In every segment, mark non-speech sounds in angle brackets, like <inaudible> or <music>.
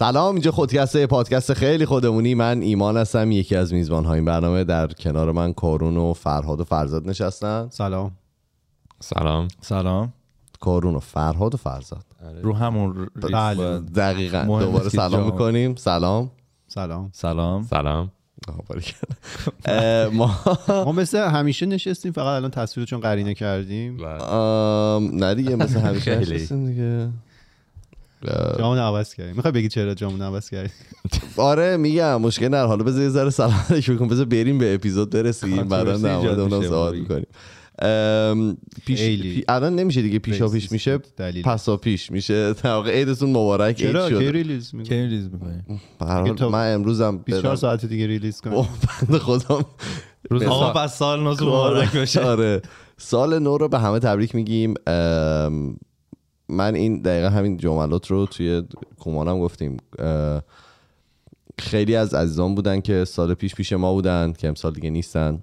سلام اینجا خودکسته پادکست خیلی خودمونی. من ایمان هستم یکی از میزبان های این برنامه. در کنار من کارون و فرهاد و فرزاد نشستن. سلام. سلام. سلام. کارون و فرهاد و فرزاد. رو همون بله. دقیقا. دوباره سلام می‌کنیم. سلام. سلام. سلام. سلام. <laughs> ما <laughs> ما مثل همیشه نشستیم فقط الان تصویر چون قرینه کردیم. نه دیگه مثل همیشه. <laughs> نشستیم دیگه. جامون عوض کردیم می‌خوای بگی چرا جامون عوض کردیم <laughs> آره میگم مشکل نر حالا بذار یه ذره سلام علیکم بکن بذار بریم به اپیزود برسیم. بعدا در مورد اونم صحبت. می‌کنیم. ام، پیش. پی- الان نمیشه دیگه پیشا پیش میشه. دلیل. پسا پیش میشه. در واقع عیدتون مبارک عید چرا؟ کی شد ریلیز می‌کنی کی ریلیز تو من امروزم 24 برم. ساعت دیگه ریلیز اوه، بنده خودم روز آقا پس سال نو مبارک باشه. آره. سال نو رو به همه تبریک میگیم. من این دقیقا همین جملات رو توی کمانم گفتیم. خیلی از عزیزان بودن که سال پیش پیش ما بودن که امسال دیگه نیستن.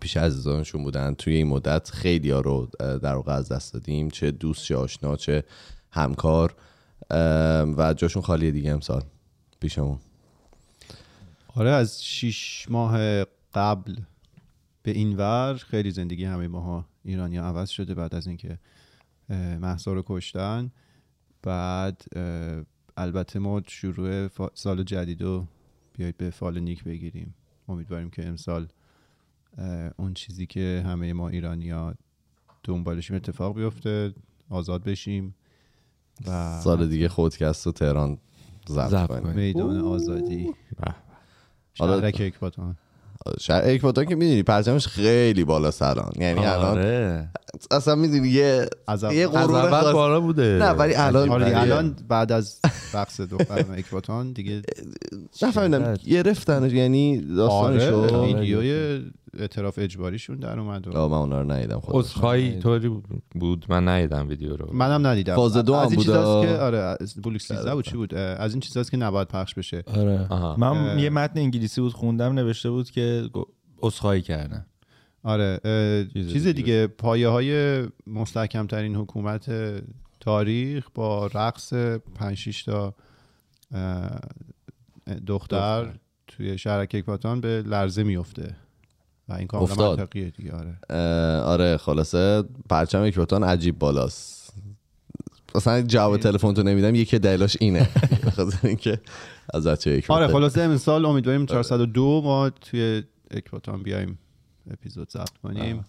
پیش عزیزانشون بودن. توی این مدت خیلی ها رو در واقع از دست دادیم. چه دوست چه آشنا چه همکار. و جاشون خالیه دیگه امسال. پیشمون. آره از شیش ماه قبل به این ور خیلی زندگی همه ماها ایرانی عوض شده. بعد از اینکه مهسا رو کشتن. بعد البته ما شروع سال جدید رو بیایید به فال نیک بگیریم. امیدواریم که امسال اون چیزی که همه ما ایرانیا دنبالشیم اتفاق بیفته آزاد بشیم و سال دیگه خودکست و تهران ضبط کنیم. میدان آزادی. شهرک اکباتان. شهر اکباتان که می‌دونی پرچمش خیلی بالا سران یعنی الان آره اصلا می‌دونی یه از یه غرور اول خاص- بالا بوده. نه ولی الان آره الان بعد از رقص دخترم اکباتان دیگه نفهمیدم گرفتنش یعنی داستانش آره رو ویدیوی اعتراف اجباریشون در اومد و آه، من اونا رو ندیدم عذرخواهی طوری بود. من ندیدم ویدیو رو. منم ندیدم. فاز دو از هم این بود،. که آره از بلوک 13 بود چی بود؟ اه، از این چیزاست که نباید پخش بشه. آره. آها. من اه. یه متن انگلیسی بود خوندم نوشته بود که عذرخواهی کردن. آره چیز چیز دیگه. دیگه پایه های مستحکم ترین حکومت تاریخ با رقص 5 6 تا دختر دختر. توی شهرک اکباتان به لرزه میفته و این کاملا افتاد. منطقیه دیگه آره. آره خلاصه پرچم اکباتان عجیب بالاست. اصلا جواب تلفن تو نمیدم یکی دلیلاش اینه. <laughs> بخاطر اینکه از بچه آره خلاصه امسال امیدواریم 402 ما توی اکباتان بیایم اپیزود ضبط کنیم.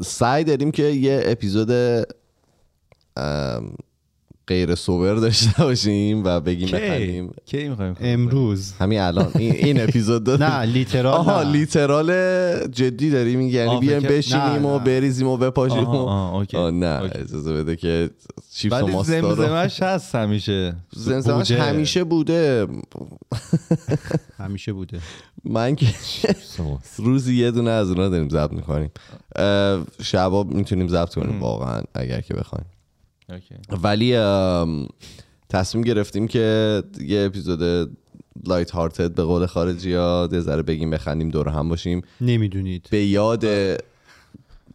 سعی داریم که یه اپیزود غیر سوبر داشته باشیم و بگیم بخندیم کی می‌خوایم امروز همین الان این, این <laughs> اپیزود نه لیترال آها. لیترال جدی داریم میگی یعنی بیایم بشینیم و. بریزیم و بپاشیم آها، و نه. اجازه بده که چیپس و زمزمش هست همیشه زمزمش بوده. همیشه بوده همیشه بوده من که روزی یه دونه از اونا داریم ضبط می‌کنیم شبا می‌تونیم ضبط کنیم. واقعا اگر که بخوایم. ولی ام، تصمیم گرفتیم که یه اپیزود lighthearted به قول خارجی ها یه ذره بگیم بخندیم دور هم باشیم. نمی‌دونید. به یاد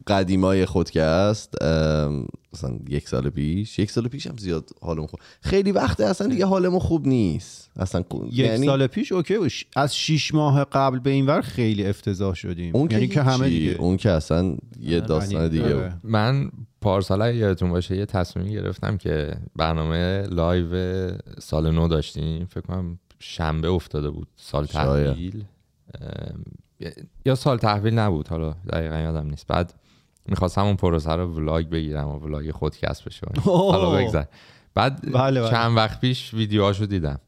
قدیمای خودکست ام، مثلا یک سال پیش. یک سال پیش هم زیاد حالمون خوب. خیلی وقته اصلا دیگه حالمون خوب نیست. اصلا یک یعنی سال پیش okay بود. ش- از شیش ماه قبل به این ور خیلی افتضاح شدیم. اون یعنی که همه. دیگه اون که اصلا یه داستان یعنی- دیگه آره. بود. من پارسال اگه یادتون باشه یه تصمیم گرفتم که برنامه live سال نو داشتیم. فکر کنم شنبه افتاده بود سال. تحویل. یا سال تحویل نبود حالا دقیقا یادم نیست. بعد می‌خواستم اون پروسه رو vlog بگیرم و vlog خودکست بشه. اوه. حالا بگذر بعد بله، بله. چند وقت پیش ویدیوهاشو دیدم.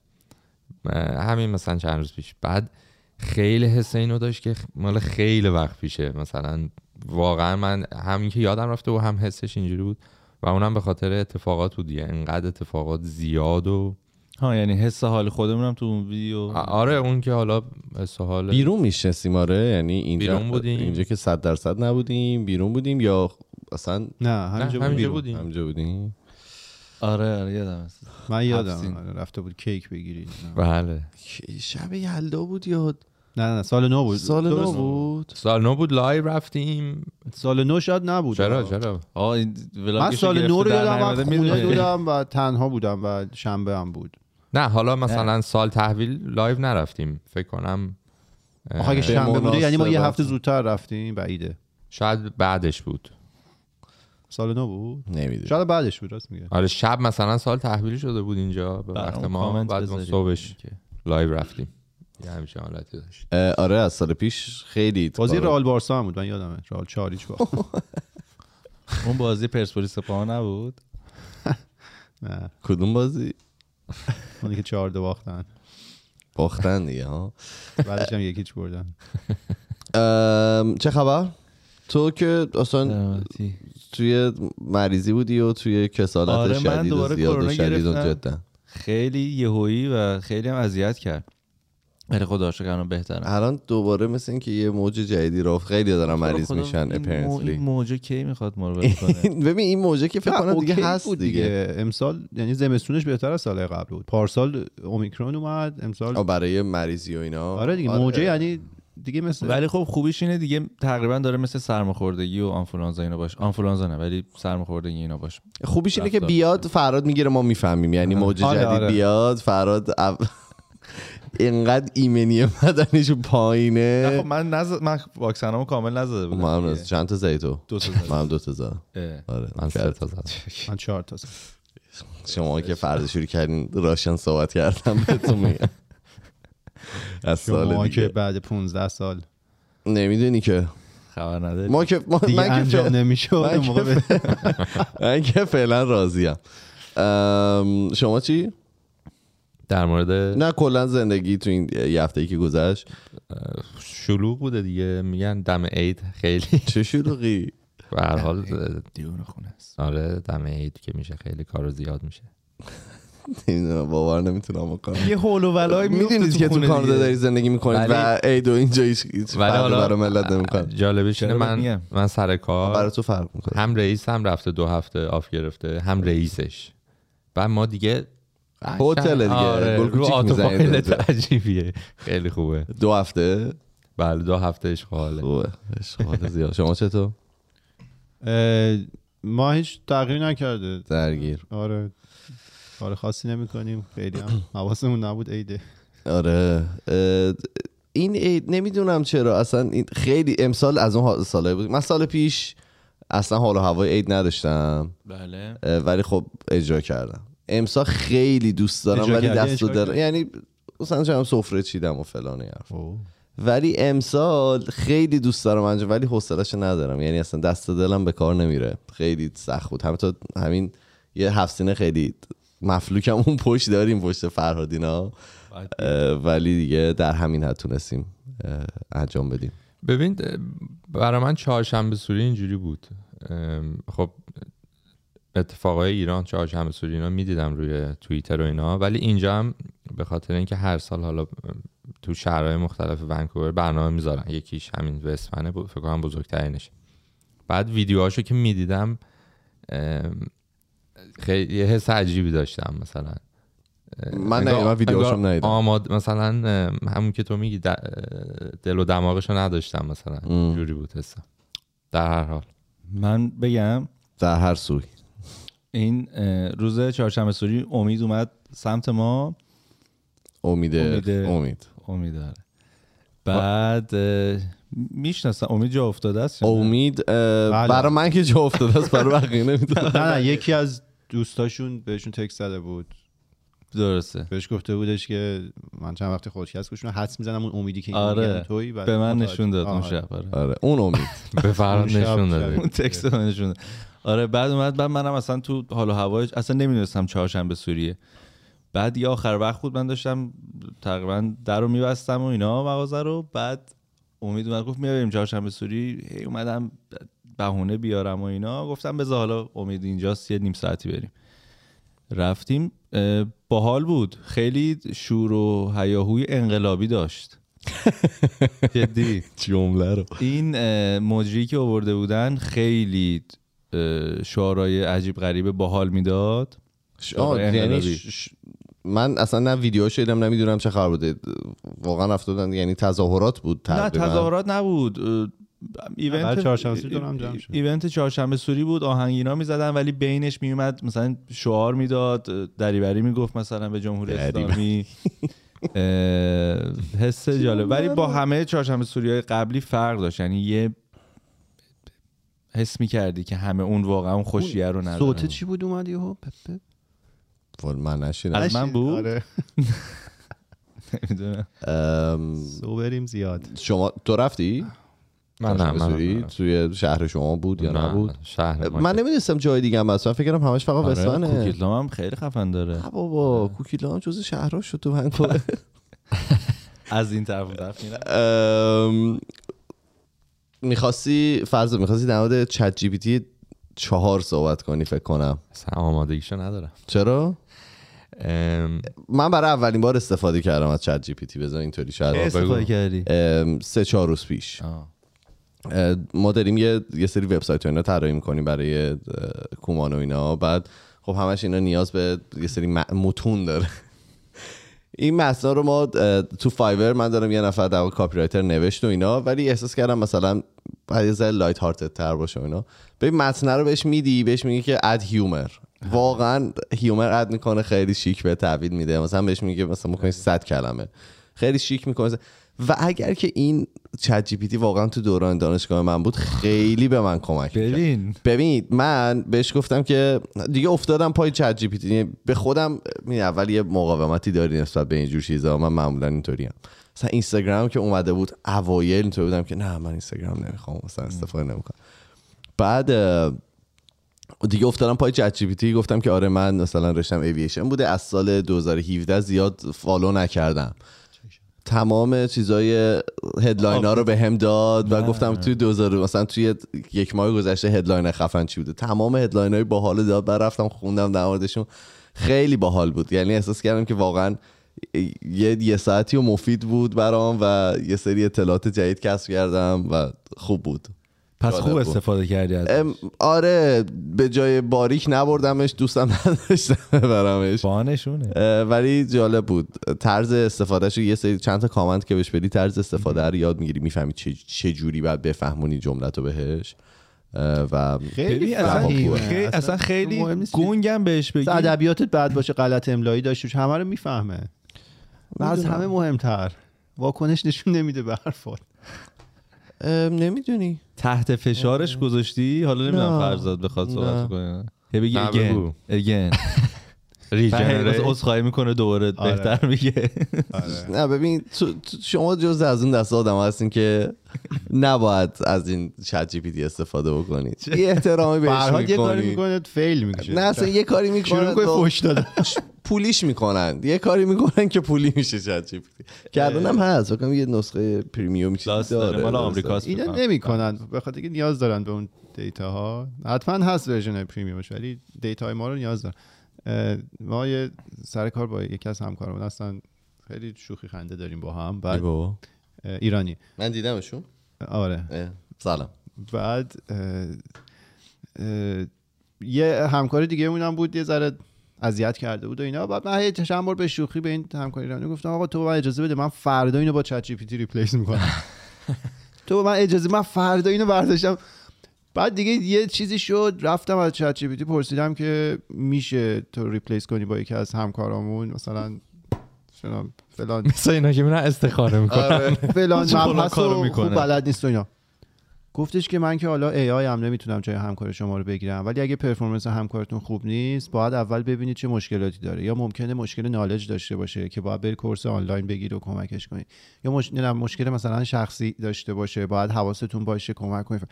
همین مثلا چند روز پیش. بعد خیلی حس اینو داشت که مال خیلی وقت پیشه. مثلا واقعا من همین که یادم رفته و هم حسش اینجوری بود و اونم به خاطر اتفاقات بود دیگه. انقدر اتفاقات زیاد و ها یعنی حس حال خودمونم تو اون ویدیو آره اون که حالا حس حال بیرون می‌شناسیم آره. یعنی اینجا بیرون بودیم. اینجا که صد درصد نبودیم بیرون بودیم یا اصلا نه همینجا نه، بود همینجا. بودیم. همینجا بودیم. آره آره یادم هست. من یادم. آره، رفته بود کیک بگیرید بله. شب یلدا بود یاد. نه نه سال نو بود. سال نو درست. بود. سال نو بود live رفتیم. سال نو شاید نبود. چرا چرا؟ من سال نو رو یادم وقت خونه؟ بودم و تنها بودم و شنبه هم بود. نه حالا مثلا سال تحویل live نرفتیم. فکر کنم آخه اگه شنبه بوده یعنی ما یه. هفته زودتر رفتیم بعیده. شاید بعدش بود. سال نو بود؟ نمی‌دونم. شاید بعدش بود راست میگه. آره شب مثلا سال تحویلی شده بود اینجا به وقت برام ما. بعد صبحش که live رفتیم. یه همیشه حالتی داشت. آره از سال پیش خیلی بازی رئال بارسا هم بود من یادمه. رئال چهار هیچ با <laughs> اون بازی پرسپولیس سپاهان نبود؟ <laughs> نه. کدوم بازی؟ <laughs> اونی که چهار دو باختن. باختن دیگه ها. بعدش هم یک هیچ بردن. ام، چه خبر؟ تو که اصلا. توی مریضی بودی و توی کسالت آره، شدید و زیاد و شدید و گرفتم. جدا؟ خیلی یهویی و خیلی هم اذیت کرد. ولی خدا شکر الان بهترم الان دوباره مثل اینکه یه موج جدیدی رو خیلی دارن مریض میشن این مو- این موجه کی می‌خواد ما رو <laughs> ببین این موجه که فکر کنم دیگه هست بود دیگه. امسال یعنی زمستونش بهتر از سال قبل بود. پارسال اومیکرون اومد امسال برای مریضی و اینا. آره دیگه موجه یعنی دیگه مثل ولی خب خوبیش اینه دیگه تقریبا داره مثل سرماخوردگی و آنفولانزا اینا باش. آنفولانزا نه ولی سرماخوردگی اینا باش. خوبیش اینه که رفتار. بیاد فراد می‌گیره ما می‌فهمیم. یعنی موج آره، جدید آره. بیاد فراد. اینقدر ایمنی بدنش پایینه. نه خب من نز... من واکسنامو کامل نزده بودم ما هم دیگه. چند تا زدی تو؟ دو تا زدم. من هم دو تا زدم. آره من سه تا زدم. من چهار تا شما که فرد شروع کردین راشن صحبت کردم بهتون میگم. از شما سال که بعد 15 سال. نمی‌دونی که. خبر نداری. ما که ما دیگه من که انجام فعلا- نمیشه من اون که موقع به- <laughs> من که فعلا راضیم. ام، شما چی؟ در مورد نه کلا زندگی تو این یه هفته ای که گذشت. شلوغ بوده دیگه. میگن دم عید خیلی. <laughs> چه شلوغی؟ به هر حال دیون خونه است. آره دم عید که میشه خیلی کار زیاد میشه. نمی‌دونم باور نمی‌تونم بکنم یه هول و ولای می‌دونید که تو کانادا داری زندگی می‌کنید و عید و اینجا هیچ برای ملت نمی‌کنه. جالبش اینه من؟ من سر کار برای تو فرق می‌کنه. هم رئیس هم رفته دو هفته آف گرفته هم رئیسش. و ما دیگه هتل دیگه. آره. گل کوچیک. عجیبیه خیلی خوبه. دو هفته؟ بله دو هفته اشغاله. خوبه. اشغال زیاد. شما چطور؟ ما هیچ تغییر نکرده. درگیر. آره. کار خاصی نمی کنیم خیلی هم <clears throat> حواسمون نبود عیده. آره. این عید نمی‌دونم چرا. اصلا این خیلی امسال از اون ساله بود من سال پیش اصلا حال و هوای عید نداشتم. بله. ولی خب اجرا کردم. امسال خیلی دوست دارم ولی؟ دست و کردی؟ یعنی مثلا چند سفره چیدم و فلان حرف. ولی امسال خیلی دوست دارم انجام ولی حوصله‌اش ندارم. یعنی اصلا دست و دلم به کار نمیره. خیلی سخت بود. همین همین یه هفت سینه خیلی مفلوکم اون پشت داریم پشت فرهادینا. ولی دیگه در همین حد تونستیم انجام بدیم. ببین برای من چهارشنبه سوری اینجوری بود. خب اتفاقای ایران چهارشنبه سوری اینا می‌دیدم روی توییتر و اینا. ولی اینجا هم به خاطر اینکه هر سال حالا تو شهرهای مختلف ونکوور برنامه می‌ذارن یکیش همین وستمنه بود فکر کنم بزرگترینش بعد ویدیوهاشو که می‌دیدم خیلی یه حس عجیبی داشتم مثلا. من نه من ویدیوهاشم انگار ندیدم. آماد مثلا همون که تو میگی دل و دماغشو نداشتم مثلا. ام. جوری بود حسم. در هر حال. من بگم در هر سوی. این روز چهارشنبه سوری امید اومد سمت ما امید امید. امید امید داره بعد می‌شناسم امید جا افتاده است؟ امید بله. برای من که جا افتاده است برای بقیه نمی‌دونم نه نه یکی از دوستاشون بهشون تکست زده بود درسته بهش گفته بودش که من چند وقت خودکست گوش. حدس می‌زنم اون امیدی که این آره. میگن تویی بعد به من نشون داد اون شب آره. آره اون امید <laughs> به شب نشون شب. داده اون تکست نشون داد. آره بعد اومد بعد منم اصلا تو حال و هوای اصلا نمی‌دونستم چهارشنبه سوریه. بعد یه آخر وقت بود من داشتم تقریبا در رو میبستم و اینا مغازه رو. بعد امید اومد گفت میایم چهارشنبه سوری هی اومدم بهونه بیارم و اینا. گفتم بذار حالا امید اینجاست یه نیم ساعتی بریم. رفتیم باحال بود. خیلی شور و هیاهوی انقلابی داشت. <laughs> جدی. جمله رو. این مجری که آورده بودن خیلی شعارهای عجیب غریب باحال می‌داد. یعنی ش- من اصلا نه ویدیو شدم نمی‌دونم چه خبر بوده. واقعا رفته بودن یعنی تظاهرات بود نه تظاهرات نبود. ایونت چهارشنبه. ایونت چهارشنبه سوری بود آهنگینا می‌زدن ولی بینش میومد مثلا شعار می‌داد دریوری می‌گفت مثلا به جمهوری اسلامی. <laughs> حس جالب. ولی با همه چهارشنبه سوری های قبلی فرق داشت. یعنی یه حس می‌کردی که همه اون واقعا اون خوشیه رو ندارن؟ صوت چی بود اومد یهو؟ پپ پپ؟ من نشیدم. از من بود؟ آره. <laughs> نمی‌دونم. ام، سو بریم زیاد. شما تو رفتی؟ من نه من. توی شهر شما بود یا نه، نبود؟ شهر ما من نمی‌دونستم جای دیگه هم من فکر کنم همش فقط آره وسمنه کوکیلام هم خیلی خفن داره. نه بابا کوکیلا هم جز شهرها شد تو ونکوور <laughs> از این طرف طرف می‌خواستی فرض می‌خواستی در مورد ChatGPT چهار صحبت کنی فکر کنم. اصلا آمادگیشو ندارم. چرا؟ ام، من برای اولین بار استفاده کردم از ChatGPT بذار اینطوری شاید استفاده کردی؟ ام، سه چهار روز پیش. آه. ما داریم یه, یه سری وبسایت و اینا طراحی می‌کنیم برای کومان و اینا. بعد خب همش اینا نیاز به یه سری متون داره. این متنا رو ما تو Fiverr من دارم یه نفر در copywriter نوشت و اینا ولی احساس کردم مثلا یه ذره lighthearted تر باشه اینا. ببین متن رو بهش میدی بهش میگی که add humor واقعا humor add می‌کنه خیلی شیک به تحویل میده. مثلا بهش میگه مثلا بکنی 100 کلمه. خیلی شیک می‌کنه. و اگر که این ChatGPT واقعا تو دوران دانشگاه من بود خیلی به من کمک. ببین. ببینید من بهش گفتم که دیگه افتادم پای ChatGPT به خودم می اول یه مقاومتی داری نسبت به اینجور چیزا من معمولا اینطوریم مثلا اینستاگرام که اومده بود اوایل اینطوری بودم که نه من اینستاگرام نمی‌خوام مثلا استفاده نمی‌کنم. بعد دیگه افتادم پای ChatGPT گفتم که آره من مثلا رشتم ایوییشن بوده از سال 2017 زیاد follow نکردم. تمام چیزای headline ها رو به هم داد و گفتم توی 2000 مثلا توی یک ماه گذشته headline خفن چی بوده؟ تمام headline های باحال داد. بعد رفتم خوندم در موردشون. خیلی باحال بود. یعنی احساس کردم که واقعا یه یه ساعتی و مفید بود برام و یه سری اطلاعات جدید کسب کردم و خوب بود. پس خوب بود. استفاده کردی از ام، آره به جای باریک نبردمش دوستم <laughs> نداشتم ببرمش بانشونه ولی جالب بود. طرز استفادهش یه سری چند تا کامنت که بهش بدی طرز استفاده رو یاد می‌گیری می‌فهمی چه, چه جوری باید بفهمونی جملت رو بهش و خیلی اصلا. خیلی اصلا خیلی مهم نیست. گنگم بهش بگی. ادبیاتت بد باشه غلط املایی داشت همه رو می‌فهمه. و از. همه مهمتر. واکنش نشون نمیده به حرفات. نمی‌دونی. تحت فشارش گذاشتی؟ حالا نمی‌دونم. فرزاد بخواد. صحبت کنه. هی بگی again. <laughs> ریجنریت عذرخواهی می‌کنه دوباره آره. بهتر میگه. نه ببین تو, تو- شما جز از اون دسته آدم هستین که نباید از این ChatGPT استفاده بکنید. یه احترامی بهش فرهاد یه کاری می‌کنید می‌کنه فیل می‌کشه. نه اصلا یه کاری می‌کنه. فوش دادن. پولیش می‌کنن. یه کاری می‌کنن که پولی میشه ChatGPT. که الان هم هست. فکر کنم یه نسخه premium چیزی داره. مال. آمریکاست. اینا. نمی‌کنن. به خاطر که نیاز دارن به اون data ها حتما هست version premium ش ولی data های ما رو نیاز دارن. ما یه سر کار با یکی از همکارمون هستن. خیلی شوخی خنده داریم با هم. بعد ایرانی. من دیدمشون. آره. سلام. بعد اه، اه، یه همکار دیگه هم بود یه ذره اذیت کرده بود و اینا. بعد من یه چند بار به شوخی به این همکار ایرانی گفتم آقا تو به من اجازه بده من فردا اینو با ChatGPT replace می‌کنم. <laughs> تو من اجازه من فردا اینو برداشتم. بعد دیگه یه چیزی شد رفتم از ChatGPT پرسیدم که میشه تو replace کنی با یکی از همکارامون؟ مثلا فلان فلان. مثل اینا که میرن استخاره می‌کنن. فلان <laughs> چه کلا مبحث رو. خوب بلد نیست و اینا. گفتش که من که حالا ای آی هم نمی‌تونم جای همکار شما رو بگیرم ولی اگه پرفورمنس همکارتون خوب نیست باید اول ببینید چه مشکلاتی داره. یا ممکنه مشکل نالج داشته باشه که باید بری کورس آنلاین بگیری و کمکش کنی. یا مش... نه، مشکل مثلا شخصی داشته باشه باید حواستون باشه کمک کنید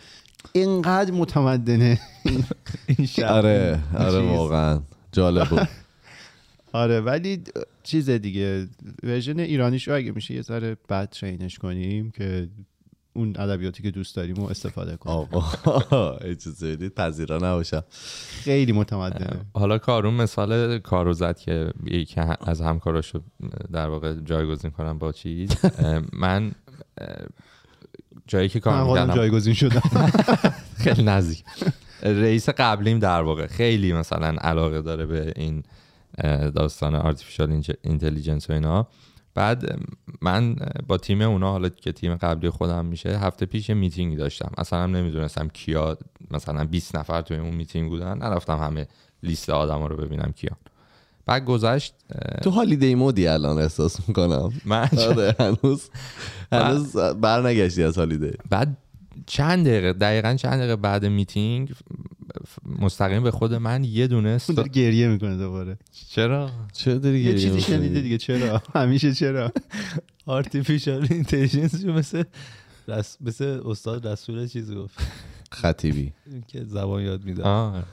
اینقدر متمدنه. <laughs> این. آره آره. واقعا. جالب بود. <laughs> آره ولی چیز دیگه. ورژن ایرانیش رو اگه میشه یه ذره بد ترینش کنیم که اون ادبیاتی که دوست داریم رو استفاده کنیم. آقا اجازه بدید پذیرا نباشم خیلی متمدنه. حالا کارون مثال کارو زد که یکی از همکاراشو در واقع جایگزین کنم با چیز. من جایی که کار می‌کردم جایگزین شدم <laughs> خیلی نزدیک. رئیس قبلیم در واقع. خیلی مثلا علاقه داره به این داستان artificial intelligence و اینا. بعد من با تیم اونا حالا که تیم قبلی خودم میشه هفته پیش یه میتینگی داشتم. اصلا هم نمی‌دونستم کیا مثلا 20 نفر توی اون میتینگ بودن. نرفتم همه لیست آدما رو ببینم کیان. بعد گذشت تو holiday mood ی الان احساس می‌کنم. من <laughs> آره هنوز هنوز بر نگشتی از holiday بعد چند دقیقه دقیقا چند دقیقه بعد میتینگ مستقیم به خود من یه دونه سا- داره گریه می‌کنه دوباره. چرا؟ چه داری یه گریه چیزی می‌کنی؟ شنیده دیگه چرا؟ <laughs> همیشه چرا؟ artificial intelligence مثل رس... مثل استاد رسول چیز گفت. خطیبی. که زبان یاد میده آه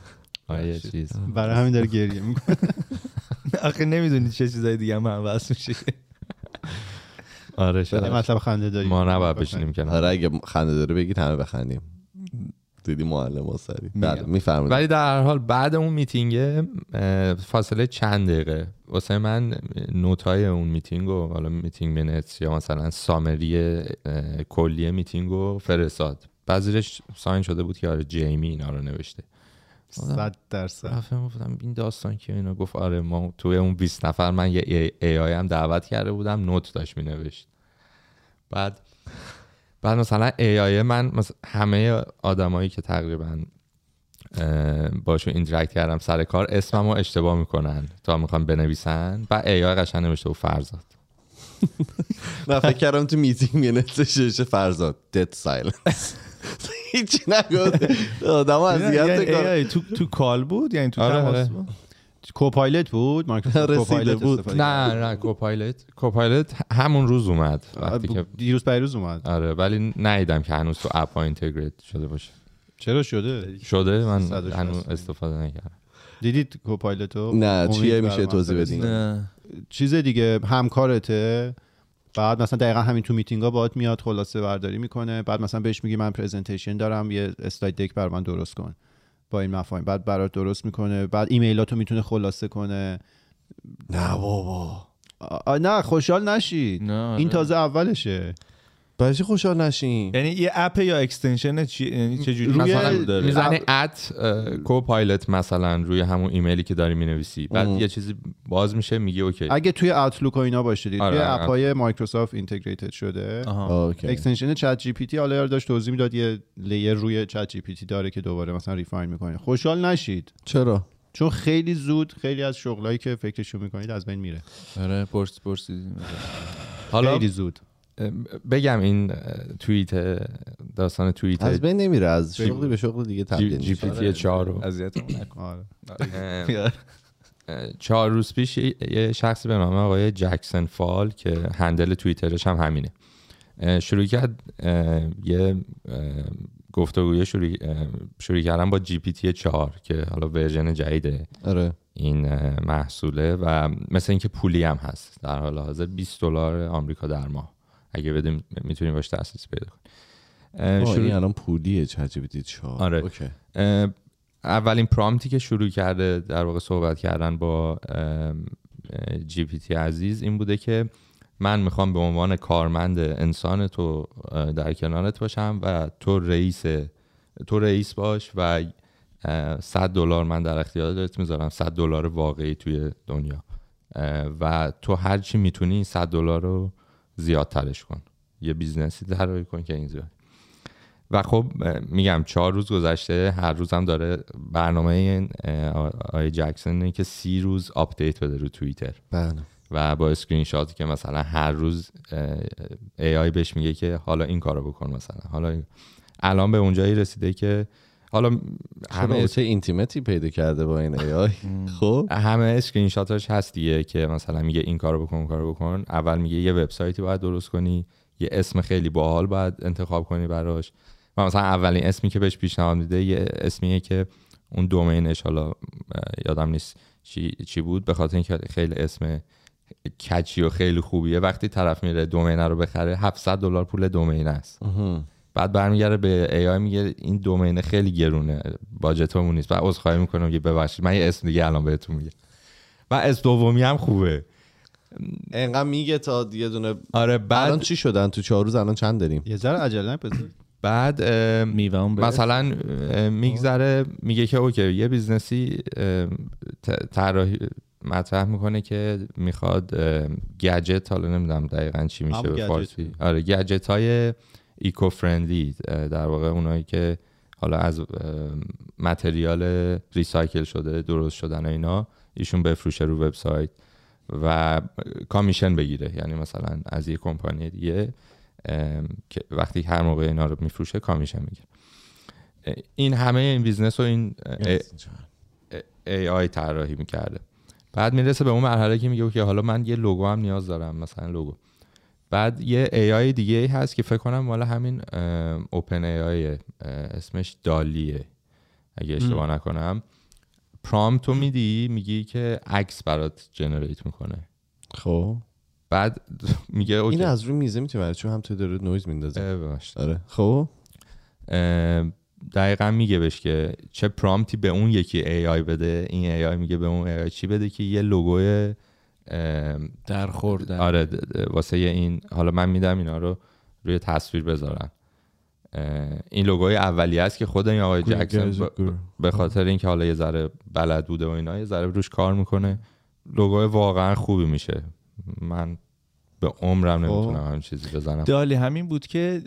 یه چیز. برای همین داره گریه می‌کنه. <laughs> آخه نمی‌دونی چه چیزای دیگه هم واسه میشه. آره یه شاید مطلب خنده داری. ما نباید بشینیم کنار. آره اگه خنده داره بگید همه بخندیم. دیدی معلم ها سری. بله میفرمایید. ولی در هر حال بعد اون میتینگ فاصله چند دقیقه؟ واسه من note های اون میتینگ و حالا meeting minutes یا مثلا summary کلی میتینگ رو فرستاد. بعد زیرش sign شده بود که آره جیمی اینا رو نوشته. صد درصد. گفتم این داستان که اینا گفت آره ما توی اون 20 نفر من یه A, AI هم دعوت کرده بودم note داشت می نوشت بعد بعد مثلا AI من مثلا همه آدمایی که تقریبا باشون interact کردم سر کار اسمم رو اشتباه می‌کنن تا می‌خوان بنویسن. بعد AI قشنگ نوشته و فرزاد. من فکر کردم تو میتینگ یه نتشه فرزاد. dead silence <laughs> هیچی نگفت. آدم اذیت یعنی AI تو تو call بود؟ یعنی تو آره، تماس آره. بود؟ Copilot بود؟ Microsoft <laughs> Copilot بود. نه نه Copilot. Copilot همون روز اومد وقتی که دیروز پیروز اومد. آره ولی ندیدم که هنوز تو app integrate شده باشه. چرا شده؟ شده؟ من 160. هنوز استفاده نکردم. دیدید Copilot رو نه چیه؟ میشه توضیح. بدین. چیز دیگه همکارته. بعد مثلا دقیقا همین تو میتینگ ها باید میاد خلاصه برداری می‌کنه. بعد مثلا بهش میگی من presentation دارم یه slide deck بر من درست کن. با این مفاهیم. بعد برات درست می‌کنه. بعد ایمیلاتو می‌تونه خلاصه کنه. نه بابا. نه خوشحال نشید نه آره. این تازه اولشه. برای خوشحال نشین؟ یعنی یه app یا extension چی یعنی چه جوری؟ روی- مثلا داره. می‌زنی at Copilot مثلا روی همون ایمیلی که داری می‌نویسی. بعد ام. یه چیزی باز میشه میگی okay. اگه توی Outlook و اینا باشه دید آره، توی آره. appای Microsoft integrated شده. extension ChatGPT حالا یار داشت توضیح می‌داد یه layer روی ChatGPT داره که دوباره مثلا refine می‌کنه. خوشحال نشید. چرا؟ چون خیلی زود خیلی از شغلایی که فکرشو می‌کنید از بین میره. آره پرس پرسیدیم. حالا خیلی زود. بگم این توییت داستان توییت از بین نمیره از شغلی به شغل دیگه تبدیل جی پی تی چهار رو. اذیتمون نکن. آره. اه، چهار روز پیش یه- شخصی به نام آقای جکسون فال که هندل توییترش هم همینه شروع کرد یه گفتگوی شروع شروع کردن با GPT 4 که حالا version جدیده آره. این محصوله و مثل اینکه پولی هم هست. در حال حاضر 20 دلار آمریکا در ماه. اگه بدیم می‌تونیم باش دسترسی پیدا کنیم شروع- این الان پولیه ChatGPT 4 آره. okay. اولین promptی که شروع کرده در واقع صحبت کردن با GPT عزیز این بوده که من می‌خوام به عنوان کارمند انسان تو در کنارت باشم و تو رئیس تو رئیس باش و اه، 100 دلار من در اختیارت می‌ذارم. 100 دلار واقعی توی دنیا. و تو هر چی می‌تونی 100 دلار رو زیادترش کن. یه businessی طراحی کن که این زیاد و خب میگم چهار روز گذشته هر روز هم داره برنامه این اه، آقای جکسون که سی روز update بده رو توییتر. بله. و با screenshotی که مثلا هر روز AI بهش میگه که حالا این کارو بکن مثلا. حالا الان به اونجایی رسیده که حالا یه چه intimacyی پیدا کرده با این AI <laughs> <laughs> خب. همه screenshotاش هست دیگه که مثلا میگه این کارو بکن کارو بکن. اول میگه یه websiteی باید درست کنی یه اسم خیلی باحال باید انتخاب کنی براش. و مثلا اولین اسمی که بهش پیشنهاد میده یه اسمیه که اون domainش حالا یادم نیست چی, چی بود به خاطر اینکه خیلی اسم کچی و خیلی خوبیه. وقتی طرف میره دومینه رو بخره 700 دلار پول دومینه است. بعد برمیگره به ای آی میگه این دومینه خیلی گرونه باجتمون نیست. بعد عذرخواهی می‌کنه میگه ببخشید من یه اسم دیگه الان بهتون میگم. و اسم دومی هم خوبه. انقدر میگه تا یه دونه. آره الان بعد چی شدن؟ تو چهار روز الان چند داریم؟ یه ذره عجله نکنید بعد مثلا میگذره میگه که okay یه businessی طراحی مطرح می‌کنه که می‌خواد گجت حالا نمی‌دونم دقیقا چی میشه به. فارسی. آره گجت های eco friendly در واقع اونایی که حالا از material recycle شده درست شدن اینا ایشون بفروشه رو وبسایت و commission بگیره. یعنی مثلا از یه کمپانی دیگه که وقتی هر موقع اینا رو میفروشه commission می‌گیره. این همه این business و این AI طراحی می‌کرده. بعد می‌رسه به اون مرحله که میگه که حالا من یه لوگو هم نیاز دارم مثلا لوگو. بعد یه AI دیگه ای هست که فکر کنم مال همین OpenAI اسمش DALL-Eه اگه اشتباه نکنم. promptو میدی میگی که عکس برات generate می‌کنه. خب. بعد <laughs> میگه okay. این از روی میزه می‌تونی چون هم تو داره نویز میندازه. آره. خب. دقیقا میگه بهش که چه promptی به اون یکی AI بده. این AI میگه به اون AI چی بده که یه لوگوی در خوردن. آره واسه این حالا من میدم اینا رو روی تصویر بذارن اه، این لوگوی اولیه است که خود این آقای جکسون ب- به خاطر اینکه حالا یه ذره بلد بوده و اینا یه ذره روش کار می‌کنه. لوگوی واقعا خوبی میشه. من به عمرم خب. نمی‌تونم همین چیزی بزنم. دالی همین بود که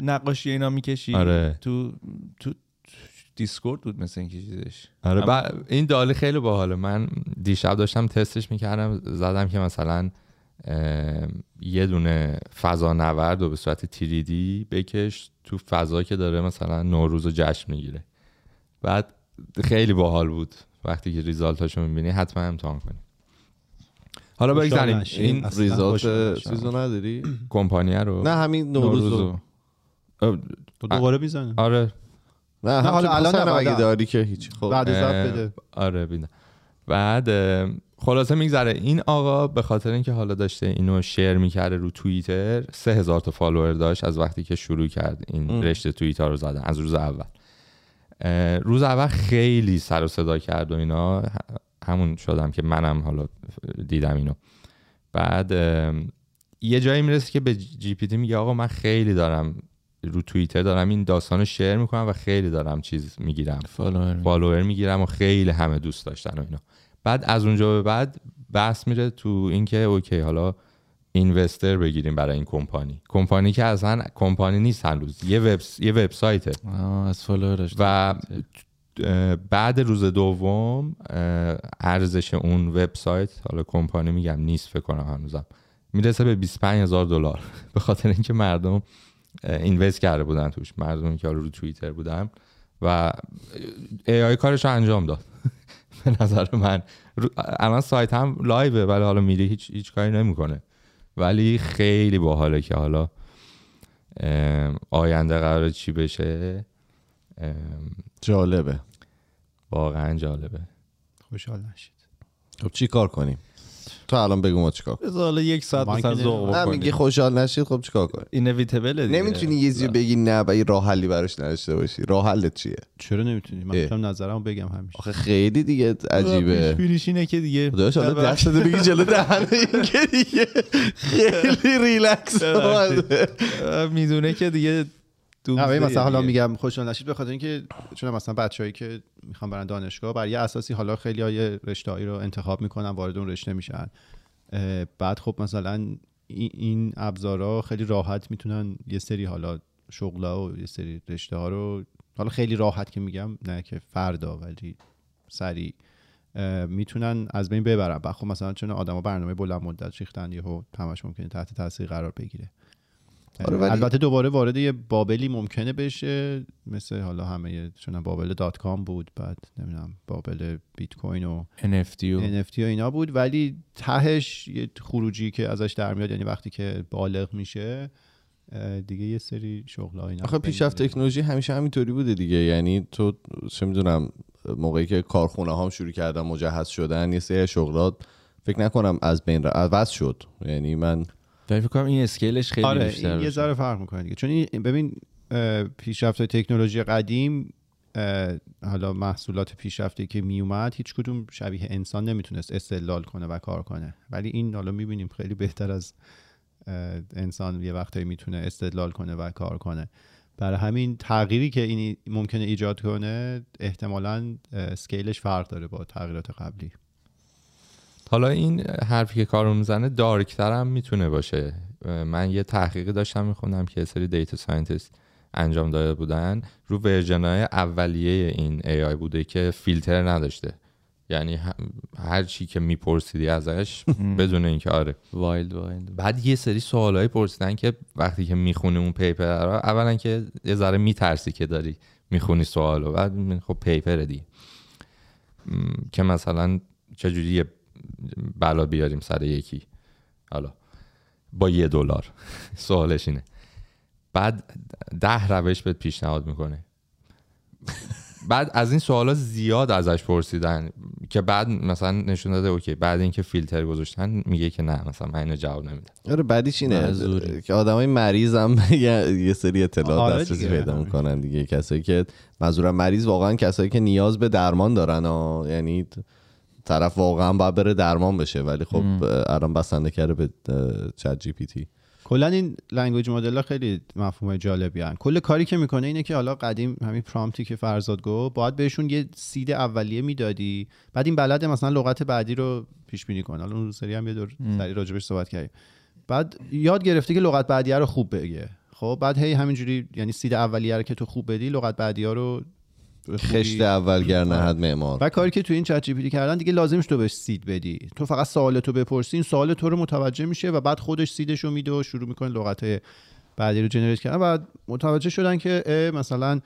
نقاشی اینا می‌کشی آره. تو تو دیسکورد بود مثل اینکه چیزش. آره اما- ب- این دالی خیلی باحاله. من دیشب داشتم تستش می‌کردم زدم که مثلا اه، یه دونه فضا نورد و به صورت تیریدی بکش تو فضا که داره مثلا نوروز و جشن می‌گیره. بعد خیلی باحال بود. وقتی که ریزالتاشو می‌بینی حتما امتحان کنی. حالا بگذاریم. این ریزالت. چیزو نداری؟ کمپانیه رو؟ نه همین نوروز رو. دوباره می‌زنه آره. نه حالا الان اگه. داری که هیچ خب. بعد بده. آره بیدم بعد خلاصه میگذره. این آقا به خاطر اینکه حالا داشته اینو شیر می‌کرده رو توییتر سه هزار تا فالوور داشت از وقتی که شروع کرد این ام. رشته توییتر رو زدن از روز اول. روز اول خیلی سر و صدا کرد و اینا. همون شدم که منم حالا دیدم اینو. بعد یه جایی می‌رسه که به GPT میگه آقا من خیلی دارم رو توییتر دارم این داستان رو share می‌کنم و خیلی دارم چیز می‌گیرم. follower follower می‌گیرم و خیلی همه دوست داشتن و اینا. بعد از اونجا به بعد بحث میره تو اینکه okay حالا investor بگیریم برای این کمپانی. کمپانی که اصلا کمپانی نیست هنوز. یه وب یه websiteه. از فالوورش و بعد روز دوم ارزش اون وبسایت حالا کمپانی میگم نیست فکر کنم هنوزم می‌رسه به 25 هزار دلار. <laughs> به خاطر اینکه مردم اینوست کرده بودن توش. مردمی که حالا رو توییتر بودن. و ای آی کارش رو انجام داد. <laughs> به نظر من. الان سایت هم لایوه ولی حالا میری هیچ هیچ کاری نمی‌کنه. ولی خیلی باحاله که حالا آینده قرار چی بشه. جالبه. واقعا جالبه. خوشحال نشید. خب چی کار کنیم؟ تو الان بگو ما چیکار کنیم. حالا یک ساعت مثلا ذوق نه بکنیم. میگی خوشحال نشید خب چیکار کنیم؟ اینویتبل دیگه. نمی‌تونی یه چیزی بگی نه و یه راه حلی براش نداشته باشی. راه حلت چیه؟ چرا نمی‌تونی؟ من. می‌تونم نظرمو بگم همیشه. آخه خیلی دیگه عجیبه. پیش اینه که دیگه داداش حالا دست بده بگی جلو دهنه <laughs> این که دیگه. خیلی ریلکس. می‌دونه که دیگه نه ببین مثلا حالا. میگم خوشحال نشید به خاطر اینکه چون مثلا بچه‌ای که می‌خوان برن دانشگاه بر یه اساسی حالا خیلی های رشته‌ای رو انتخاب می‌کنن وارد اون رشته میشن. بعد خب مثلا این- ابزارا خیلی راحت می‌تونن یه سری حالا شغلا و یه سری رشته ها رو حالا خیلی راحت که میگم نه که فردا ولی سریع اه، می‌تونن از بین ببرن. و خب مثلا چون آدما برنامه بلند مدت ریختن یهو همش ممکنه تحت تاثیر قرار بگیره. آره، ولی- البته دوباره وارد یه بابلی ممکنه بشه مثل حالا همه چون بابل دات کام بود بعد نمی‌دونم بابل بیت کوین و NFT و NFT و اینا بود ولی تهش یه خروجی که ازش در میاد یعنی وقتی که بالغ میشه دیگه یه سری شغل اینا آخه پیشرفت تکنولوژی همیشه همینطوری بوده دیگه یعنی تو چه می‌دونم موقعی که کارخونه هم شروع کردن مجهز شدن یه سری شغلات فکر نکنم از بین ر- عوض شد. یعنی من ولی فکر کنم این اسکیلش خیلی آره بیشتر این یه. ذره فرق می‌کنه دیگه. چون این ببین پیشرفت های تکنولوژی قدیم حالا محصولات پیشرفته که میومد هیچ کدوم شبیه انسان نمی‌تونست استدلال کنه و کار کنه. ولی این حالا می‌بینیم خیلی بهتر از انسان یه وقتایی می‌تونه استدلال کنه و کار کنه. برای همین تغییری که این ممکنه ایجاد کنه احتمالا scaleش فرق داره با تغییرات قبلی. حالا این حرفی که کارو می‌زنه darkتر هم می‌تونه باشه. من یه تحقیقی داشتم میخوندم که یه سری data scientist انجام داده بودن. رو version های اولیه این AI بوده که فیلتر نداشته. یعنی هر چی که میپرسیدی ازش <laughs> بدون اینکه آره. wild wild. بعد یه سری سوالایی پرسیدن که وقتی که می‌خونی اون paper رو اولا که یه ذره میترسی که داری می‌خونی سوالو. بعد خب پیپر دی که مثلا چجوری یه بلا بیاریم سر یکی. حالا. با یه دلار. <laughs> سوالش اینه. بعد ده روش بهت پیشنهاد می‌کنه. بعد از این سوالا زیاد ازش پرسیدن که بعد مثلا نشون داده اوکی. بعد اینکه فیلتر گذاشتن میگه که نه مثلا من اینو جواب نمیدم. آره بعدیش اینه. که آدمای مریض هم <laughs> یه سری اطلاعات آره دسترسی دیگه. پیدا می‌کنن دیگه. کسایی که منظورم مریض واقعا کسایی که نیاز به درمان دارن ها. یعنی طرف واقعا باید بره درمان بشه ولی خب الان بسنده کرده به ChatGPT. کلا این language model ها خیلی مفهوم جالبی هن. کل کاری که می‌کنه اینه که حالا قدیم همین promptی که فرزاد گفت باید بهشون یه seed اولیه می‌دادی بعد این بلد مثلا لغت بعدی رو پیش بینی کنه. حالا اون سری هم یه دور سری راجبش صحبت کردیم. بعد یاد گرفته که لغت بعدیه رو خوب بگه. خب بعد هی همینجوری یعنی سید اولیه رو که تو خوب بدی لغت بعدی ها رو خشت اولگر نهد معمار. و کاری که تو این چت جی کردن دیگه لازمش تو بهش سید بدی. تو فقط سوال تو بپرسی این سوال تو رو متوجه میشه و بعد خودش سیدش رو میده و شروع می‌کنه لغت بعدی رو جنریت کردن و متوجه شدن که مثلا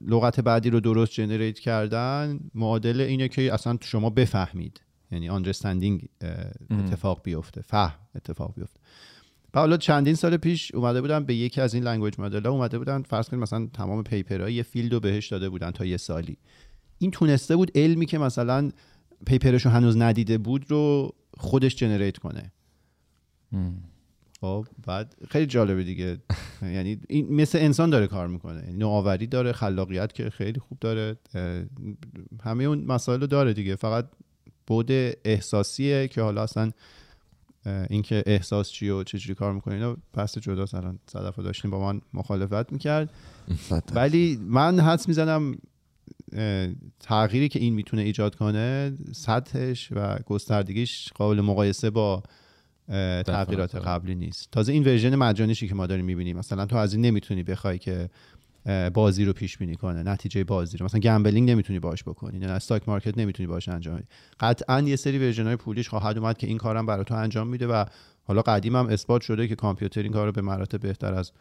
لغت بعدی رو درست جنریت کردن. معادل اینه که اصلا شما بفهمید. یعنی understanding اتفاق بیفته فهم اتفاق بیفته. و حالا چندین سال پیش اومده بودن به یکی از این language model اومده بودن فرض کنید مثلا تمام paper ها یه field رو بهش داده بودن تا یه سالی. این تونسته بود علمی که مثلا paper شو هنوز ندیده بود رو خودش generate کنه. خب بعد خیلی جالبه دیگه. <laughs> یعنی این مثل انسان داره کار می‌کنه. یعنی نوآوری داره خلاقیت که خیلی خوب داره همه اون مسائل رو داره دیگه. فقط بود احساسیه که حالا اصلا اینکه احساس چی و چجوری کار می‌کنه اینا بحث جداست. الان صدفه داشتیم با من مخالفت می‌کرد. ولی من حدس می‌زنم تغییری که این می‌تونه ایجاد کنه سطحش و گستردگیش قابل مقایسه با تغییرات. قبلی نیست. تازه این ورژن مجانیشی که ما داریم می‌بینیم مثلا تو از این نمی‌تونی بخوای که بازی رو پیش بینی کنه نتیجه بازی رو. مثلا gambling نمی‌تونی باش بکنی نه stock market نمی‌تونی باش انجام بدی. قطعا یه سری version های polished خواهد اومد که این کارم برای تو انجام میده و حالا قدیم هم اثبات شده که کامپیوتر این کار رو به مراتب بهتر از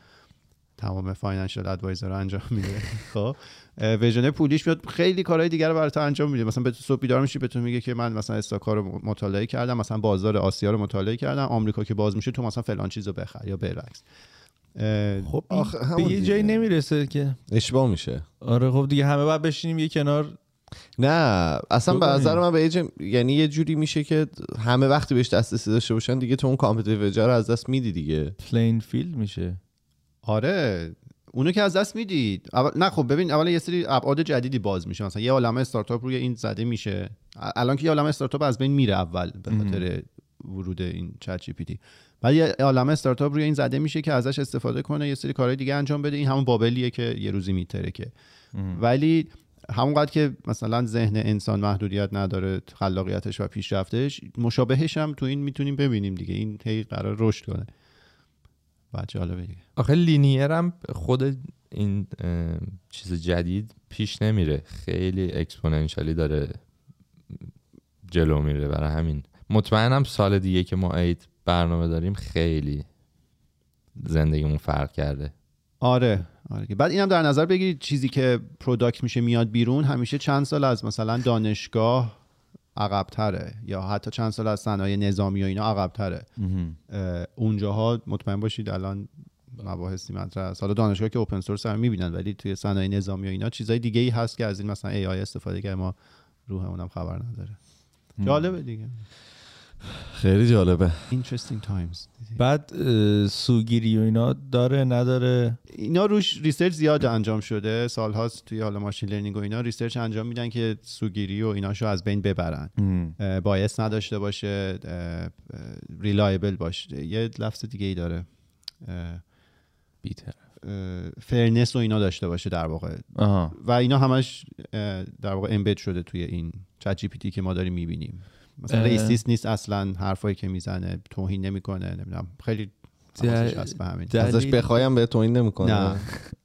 تمام financial advisor انجام میده. <laughs> خب version polished میاد خیلی کارهای دیگر رو برای تو انجام میده. مثلا به تو صبح بیدار میشی به تو میگه که من مثلا stock ا رو مطالعه کردم مثلا بازار آسیا رو مطالعه کردم آمریکا که باز میشه تو مثلا فلان چیز رو یا برعکس. خب به یه. جایی نمی‌رسه که. اشباع میشه. آره خب دیگه همه باید بشینیم یه کنار. نه اصلا به. نظر من به یه جا- یعنی یه جوری میشه که همه وقتی بهش دسترسی داشته باشن دیگه تو اون competitive edge رو از دست میدی دیگه. playing field میشه. آره اونو که از دست می‌دید اول... نه خب ببین اولا یه سری ابعاد جدیدی باز میشه. مثلا یه عالمه استارتاپ روی این زده میشه. الان که یه عالمه استارتاپ از بین میره اول به خاطر ورود این ChatGPT. بعد یه عالمه استارتاپ روی این زده میشه که ازش استفاده کنه یه سری کارهای دیگه انجام بده. این همون bubble یه که یه روزی میترکه ولی همونقدر که مثلا ذهن انسان محدودیت نداره خلاقیتش و پیشرفتش مشابهش هم تو این می‌تونیم ببینیم دیگه. این هی قراره رشد کنه. و جالبه دیگه. آخه linear هم خود این چیز جدید پیش نمیره. خیلی exponentially داره جلو میره. برای همین. مطمئنم سال دیگه که ما عید برنامه داریم خیلی زندگیمون فرق کرده. آره آره. بعد اینم در نظر بگیرید چیزی که product میشه میاد بیرون همیشه چند سال از مثلا دانشگاه عقبتره یا حتی چند سال از صنایع نظامی و اینا عقبتره. اه، اونجاها مطمئن باشید الان مباحثی مطرح است حالا دانشگاه که open source هم می‌بینن ولی توی صنایع نظامی و اینا چیزای دیگه ای هست که از این مثلا AI استفاده که ما روحمون هم خبر نداره. جالبه دیگه. خیلی جالبه. Interesting times. بعد سوگیری و اینا داره نداره؟ اینا روش research زیاد انجام شده. سالهاست توی حالا machine learning و اینا research انجام میدن که سوگیری و ایناشو از بین ببرن. bias نداشته باشه reliable باشه. یه لفظ دیگه ای داره better fairness و اینا داشته باشه در واقع. آها. و اینا همش در واقع embed شده توی این ChatGPT که ما داریم می‌بینیم. مثلا اه. racist نیست اصلا حرفایی که می‌زنه توهین نمی‌کنه نمی‌دونم. خیلی هست به همین. دلیل- ازش بخوایم به توهین نمی‌کنه. نه.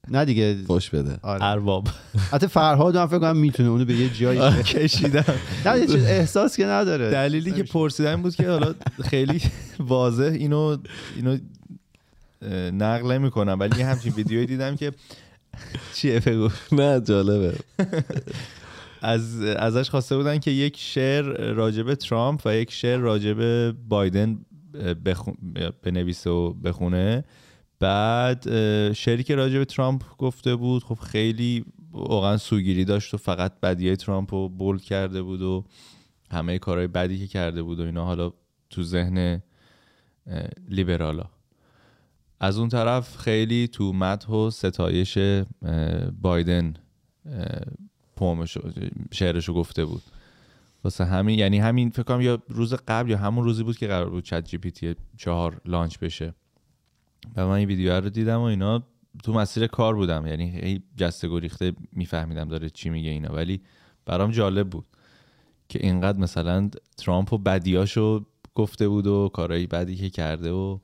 نه دیگه. فوش بده. آره. ارباب. حتی فرهاد هم فکر کنم می‌تونه اونو به یه جایی کشیدم. <laughs> نه یه چیز احساس که نداره. دلیلی که پرسیدم بود که حالا خیلی واضح اینو اینو نقل نمی کنم ولی یه همچین ویدیویی دیدم که چیه بگو. نه جالبه. <laughs> از ازش خواسته بودن که یک شعر راجب ترامپ و یک شعر راجب بایدن بخون... بنویسه و بخونه. بعد شعری که راجب ترامپ گفته بود خب خیلی واقعا سوگیری داشت و فقط بدیای ترامپ رو بولد کرده بود و همه کارهای بدی که کرده بود و اینا حالا تو ذهن لیبرالا. از اون طرف خیلی تو مدح و ستایش بایدن پومشو شعرشو گفته بود. واسه همین یعنی همین فکر کنم یا روز قبل یا همون روزی بود که قرار بود چت جی پی تی 4 لانچ بشه. و من این ویدیو رو دیدم و اینا تو مسیر کار بودم. یعنی هی جسته گریخته میفهمیدم داره چی میگه اینا. ولی برام جالب بود که اینقدر مثلا ترامپ و بدیاشو گفته بود و کارهای بدی که کرده و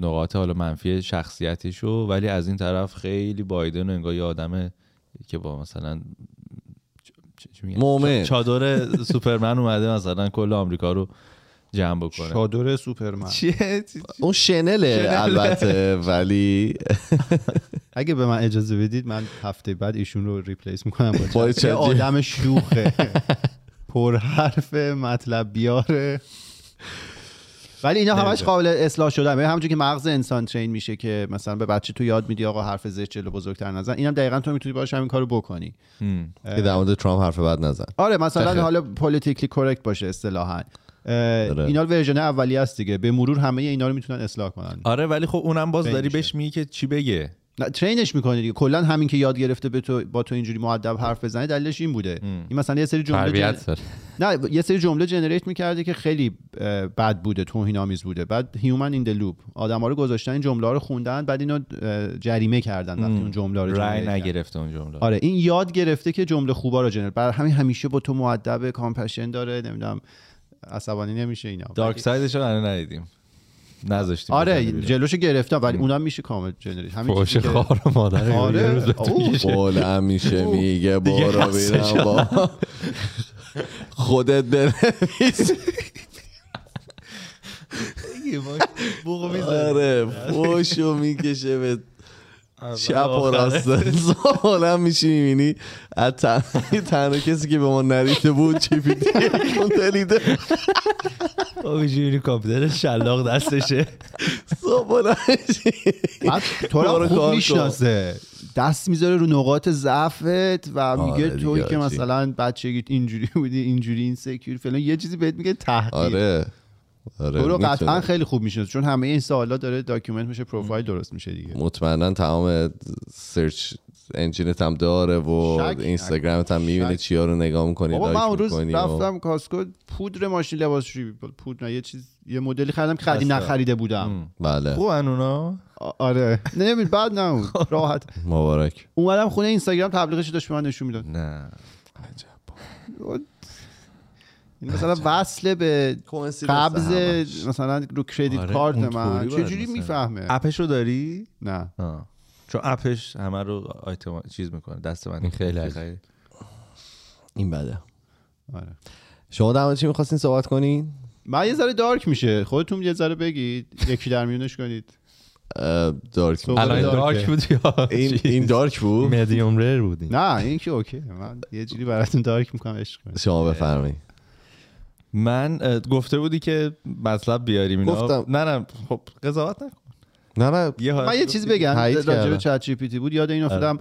نقاط حالا منفی شخصیتشو ولی از این طرف خیلی بایدن و انگار یه آدم که با مثلا؟ مومن. چادر سوپرمن اومده مثلا کل آمریکا رو جمع بکنه. چادر سوپرمن. چیه؟ اون شنله البته ولی <laughs> اگه به من اجازه بدید من هفته بعد ایشون رو ریپلیس می‌کنم با. آدم شوخه. <laughs> پر حرف مطلب بیاره. ولی اینا همش قابل اصلاح شدن. یعنی همونجوری که مغز انسان train میشه که مثلا به بچه تو یاد میدی آقا حرف زشت جلو بزرگتر نزن. اینم دقیقا تو می‌تونی باش همین کارو بکنی. که در مورد ترامپ حرف بد نزن. آره مثلا. حالا politically correct باشه اصطلاحا. آره. اینا version اولیه است دیگه. به مرور همه اینا رو می‌تونن اصلاح کنن. آره ولی خب اونم bias داری. بهش میگی که چی بگه. نه train ش می‌کنه دیگه. کلا همین که یاد گرفته به تو با تو اینجوری مؤدب حرف بزنه دلیلش این بوده. این مثلا یه سری جمله جن... نه یه سری جمله generate می‌کرده که خیلی بد بوده توهین آمیز بوده. بعد human in loop آدما رو گذاشتن این جمله ها رو خوندن بعد اینو جریمه کردن وقتی اون جمله رو رای. نگرفته اون جمله. آره این یاد گرفته که جمله خوبا رو generate بر همین همیشه با تو مؤدب compassion داره نمی‌دونم عصبانی نمیشه اینا. dark side ش رو ندیدیم. نذاشتیم آره. جلوشو گرفتم ولی اونم میشه کامل generate همین فوش چیزی که- خار مادر آره. بلند میشه. میگه برو بیرم با خودت بنویس آره فوشو می‌کشه به چپ و راست بلند میشی می‌بینی؟ از تن- <laughs> تنها کسی که به ما نریخته بود چی پیدی دلیده. <laughs> اینجوری کامپیوتر شلاق دستشه. صبح میشی تو رو کار خوب. می‌شناسه. دست می‌ذاره رو نقاط ضعفت و میگه آره توی دیگه که. مثلا بچگیت اینجوری بودی اینجوری این سکیور فلان. یه چیزی بهت میگه تحقیر آره. آره تو رو قطعا می‌تونه. خیلی خوب می‌شناسه چون همه این سوالا داره داکیومنت میشه پروفایل درست میشه دیگه مطمئنا تمام سرچ انجینت هم داره و شک. اینستاگرامت هم می‌بینی شک. چیا رو نگاه می‌کنی بابا من اون روز و... رفتم کاسکو پودر ماشین لباسشویی پودر نه یه چیز یه مدلی خریدم که قدیم. نخریده بودم بله خوبن اونا آره نه نمید بعد نه. <laughs> راحت مبارک اومدم خونه اینستاگرام تبلیغش داشت به من نشون می‌داد نه این مثلا وصل به قبض مثلا رو کردیت آره، کارت من. چجوری. می‌فهمه؟ اپش رو داری؟ نه. آه. چون اپش همه رو آیتم چیز می‌کنه دست من این خیلی. خیلی این بده. آره. شما در چی می‌خواستین صحبت کنین؟ من یه ذره دارک میشه. خودتون یه ذره بگید. یکی در میونش کنید. دارک الان. دارک بود یا <laughs> این این دارک بود؟ مدیوم ریر بودین نه این که اوکی. من یه جوری براتون دارک می‌کنم عشق شما بفرمایید. من گفته بودی که مطلب بیاریم اینا. گفتم. نه نه خب قضاوت نکن. نه نه. یه من یه که- بگم راجع به. ChatGPT بود. یاد این افتادم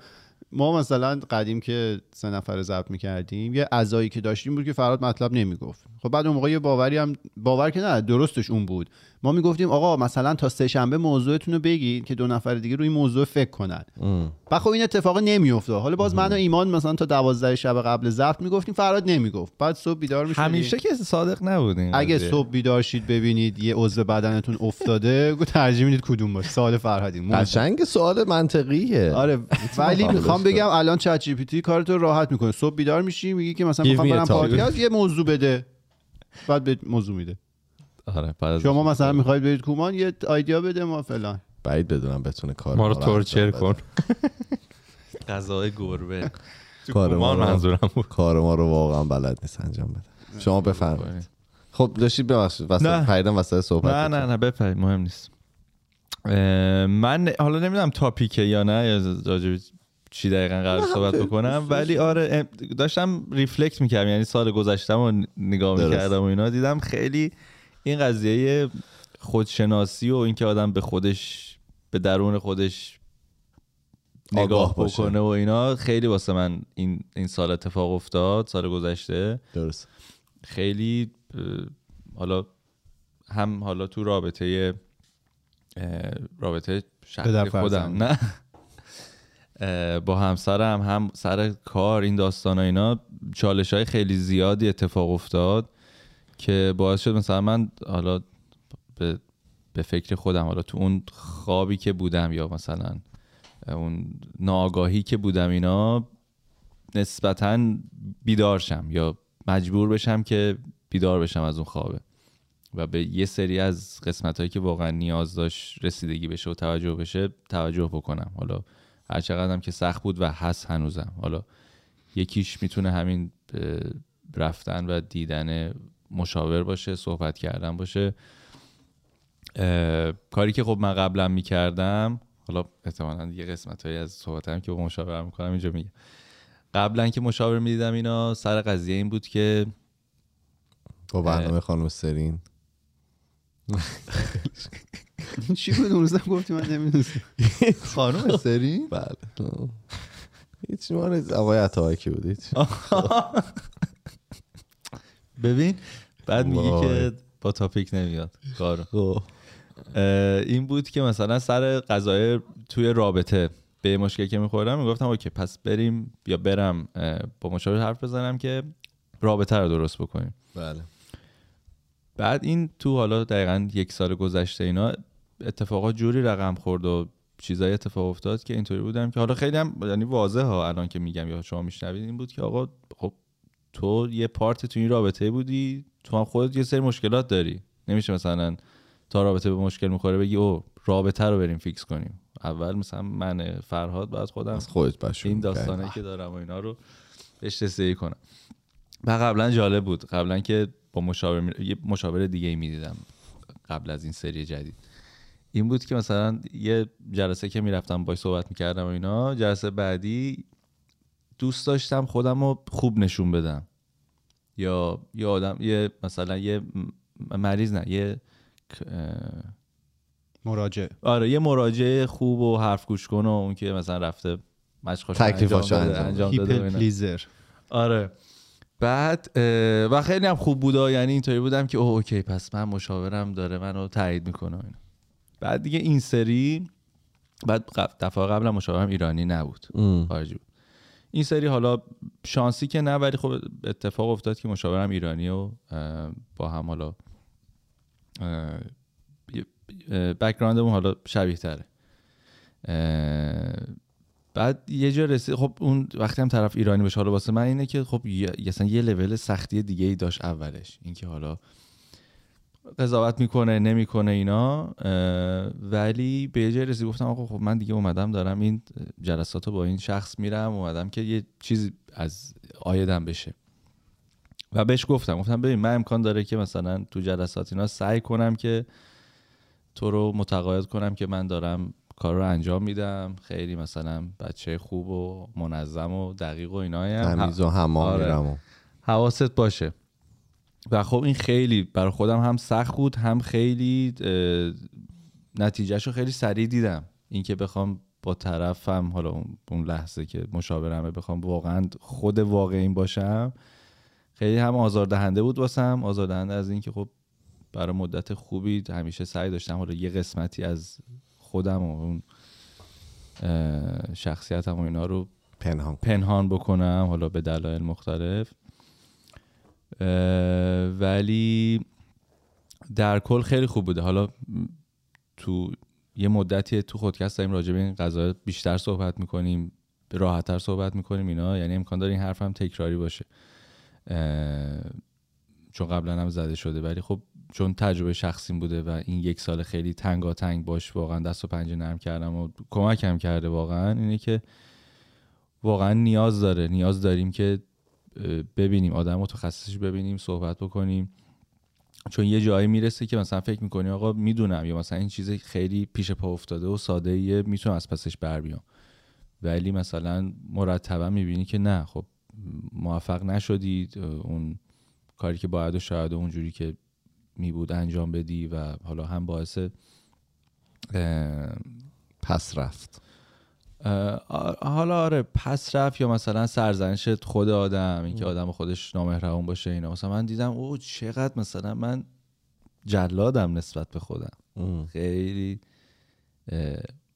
ما مثلا قدیم که سه نفر ضبط می‌کردیم یه عزایی که داشتیم بود که فرهاد مطلب نمی‌گفت. خب بعد اون موقع یه باوری هم باور که نه درستش اون بود. ما می‌گفتیم آقا مثلا تا سه شنبه موضوعتون رو بگید که دو نفر دیگه روی موضوع فکر کنن. و خب این اتفاق نمیافتاد. حالا باز من و ایمان مثلا تا دوازده شب قبل ضبط می‌گفتیم فرهاد نمی‌گفت. بعد صبح بیدار می‌شدیم. همیشه که صادق نبودین اگه. صبح بیدار شید ببینید یه عضو بدنتون افتاده <laughs> ترجیح می‌دید کدوم باشه. سوال فرهادی. قشنگ سوال منطقیه. آره <laughs> ولی بفهمم می‌خوام بگم الان ChatGPT کارتو راحت می‌کنه. صبح بیدار میشی میگی که مثلا می‌خوام برم. پادکست یه موضوع بده. بعد به موضوع میده. آره بعد شما مثلا می‌خواید برید کومان یه آیدیا بده ما فلان. بعید بدونم بتونه کار ما رو تورچر. کن. <laughs> غذای گربه. کار ما منظورم بود. کار ما رو واقعا بلد نیست انجام بده. شما بفرمایید. خب داشتید ببخشید وسط. پریدم وسط صحبت نه نه نه بپرید مهم نیست. من حالا نمی‌دونم تاپیکه یا نه یا چی دقیقا قرار صحبت بکنم. ولی آره داشتم ریفلکت می‌کردم یعنی سال گذشتم و نگاه. می‌کردم و اینا دیدم خیلی این قضیه خودشناسی و اینکه آدم به خودش به درون خودش نگاه. بکنه و اینا خیلی واسه من این این سال اتفاق افتاد سال گذشته. درست. خیلی حالا هم حالا تو رابطه رابطه شخصی خودم. نه. با همسرم هم سر کار این داستان اینا چالش های خیلی زیادی اتفاق افتاد. که باعث شد مثلا من حالا به, به فکر خودم حالا تو اون خوابی که بودم یا مثلا اون ناآگاهی که بودم اینا نسبتا بیدار شم یا مجبور بشم که بیدار بشم از اون خوابه. و به یه سری از قسمت هایی که واقعا نیاز داشت رسیدگی بشه و توجه بشه توجه بکنم. حالا هر چقدرم که سخت بود و هست هنوزم. حالا یکیش می‌تونه همین رفتن و دیدن مشاور باشه صحبت کردن باشه. کاری که خب من قبلا می‌کردم حالا احتمالا یه قسمت هایی از صحبتم که با مشاورم می‌کنم اینجا میگم. قبلا که مشاور می‌دیدم اینا سر قضیه این بود که با برنامه خانم سرین. <laughs> چی بود اون روزم گفتی من نمی‌دونستم. خانم سری بله. هیچ مال آقای عطاهایی بود هیچ. <laughs> ببین بعد میگی. که با تاپیک نمیاد. اه، این بود که مثلا سر قضایه توی رابطه به مشکلی که میخوردم می‌گفتم اوکی پس بریم یا برم با مشاور حرف بزنم که رابطه رو درست بکنیم بله بعد این تو حالا دقیقا یک سال گذشته اینا اتفاقات جوری رقم خورد و چیزایی اتفاق افتاد که اینطوری بودم که حالا خیلی هم یعنی واضح ها الان که میگم یا شما میشنوید این بود که آقا خب تو یه پارت تو این رابطه بودی تو هم خودت یه سری مشکلات داری. نمیشه مثلا تا رابطه به مشکل می‌خوره بگی او رابطه رو بریم فیکس کنیم. اول مثلا من فرهاد بعد خودم از خودت این داستانه که دارم و اینا رو رسیدگی کنم. و قبلا جالب بود. قبلا که با مشاور می... یه مشاور دیگه می‌دیدم قبل از این سری جدید. این بود که مثلا یه جلسه که می‌رفتم باش صحبت می‌کردم و اینا جلسه بعدی دوست داشتم خودم رو خوب نشون بدم. یا یه آدم یه مثلا یه مریض نه یه مراجع. آره یه مراجعه خوب و حرف گوش کن و اون که مثلا رفته مشقاش تکلیفاشو انجام داده انجام انجام داده. پلیزر آره. بعد و خیلی هم خوب بوده یعنی اینطوری بودم که oh okay پس من مشاورم داره منو تایید می‌کنه و اینا. بعد دیگه این سری بعد قب- دفعه قبل مشاورم ایرانی نبود. خارجی بود. این سری حالا شانسی که نه ولی خب اتفاق افتاد که مشاورم ایرانی و با هم حالا background مون حالا شبیه تره. بعد یه جا رسید خب اون وقتی هم طرف ایرانی باشه حالا واسه من اینه که خب مثلا یه لول سختی دیگه ای داشت اولش. اینکه حالا قضاوت می‌کنه نمی‌کنه اینا ولی به یه جای رسید گفتم آقا خب من دیگه اومدم دارم این جلسات رو با این شخص میرم اومدم که یه چیزی از آیدم بشه. و بهش گفتم گفتم ببین من امکان داره که مثلا تو جلسات اینا سعی کنم که تو رو متقاعد کنم که من دارم کار رو انجام میدم. خیلی مثلا بچه خوب و منظم و دقیق و اینا تمیز و آره. حواست باشه. و خب این خیلی برای خودم هم سخت بود هم خیلی نتیجهش رو خیلی سریع دیدم. اینکه بخوام با طرفم حالا اون- لحظه که مشاورمه بخوام واقعا خود واقعین باشم خیلی هم آزاردهنده بود واسم. آزاردهنده از اینکه خب برای مدت خوبی همیشه سعی داشتم حالا یه قسمتی از خودم و اون شخصیتم و اینا رو پنهان پنهان بکنم حالا به دلایل مختلف. ولی در کل خیلی خوب بوده. حالا تو یه مدتی تو خودکست داریم راجع به این قضايا بیشتر صحبت می‌کنیم راحتتر صحبت می‌کنیم اینا. یعنی امکان داره این حرف هم تکراری باشه. چون قبلا هم زده شده. ولی خب چون تجربه شخصیم بوده و این یک سال خیلی تنگاتنگ باش واقعا دست و پنجه نرم کردم و کمکم کرده واقعا اینه که واقعا نیاز داره. نیاز داریم که ببینیم آدم متخصصش ببینیم صحبت بکنیم. چون یه جایی می‌رسه که مثلا فکر می‌کنی آقا می‌دونم یا مثلا این چیز خیلی پیش پا افتاده و ساده ایه می‌تونم از پسش بر بیام. ولی مثلا مرتبا می‌بینی که نه خب موفق نشدی اون کاری که باید و شاید اونجوری که می بود انجام بدی و حالا هم باعث پس رفت. حالا آره پس رفت یا مثلا سرزنش خود آدم اینکه آدم خودش نامهربون باشه اینا. مثلا من دیدم او چقدر مثلا من جلادم نسبت به خودم. ام. خیلی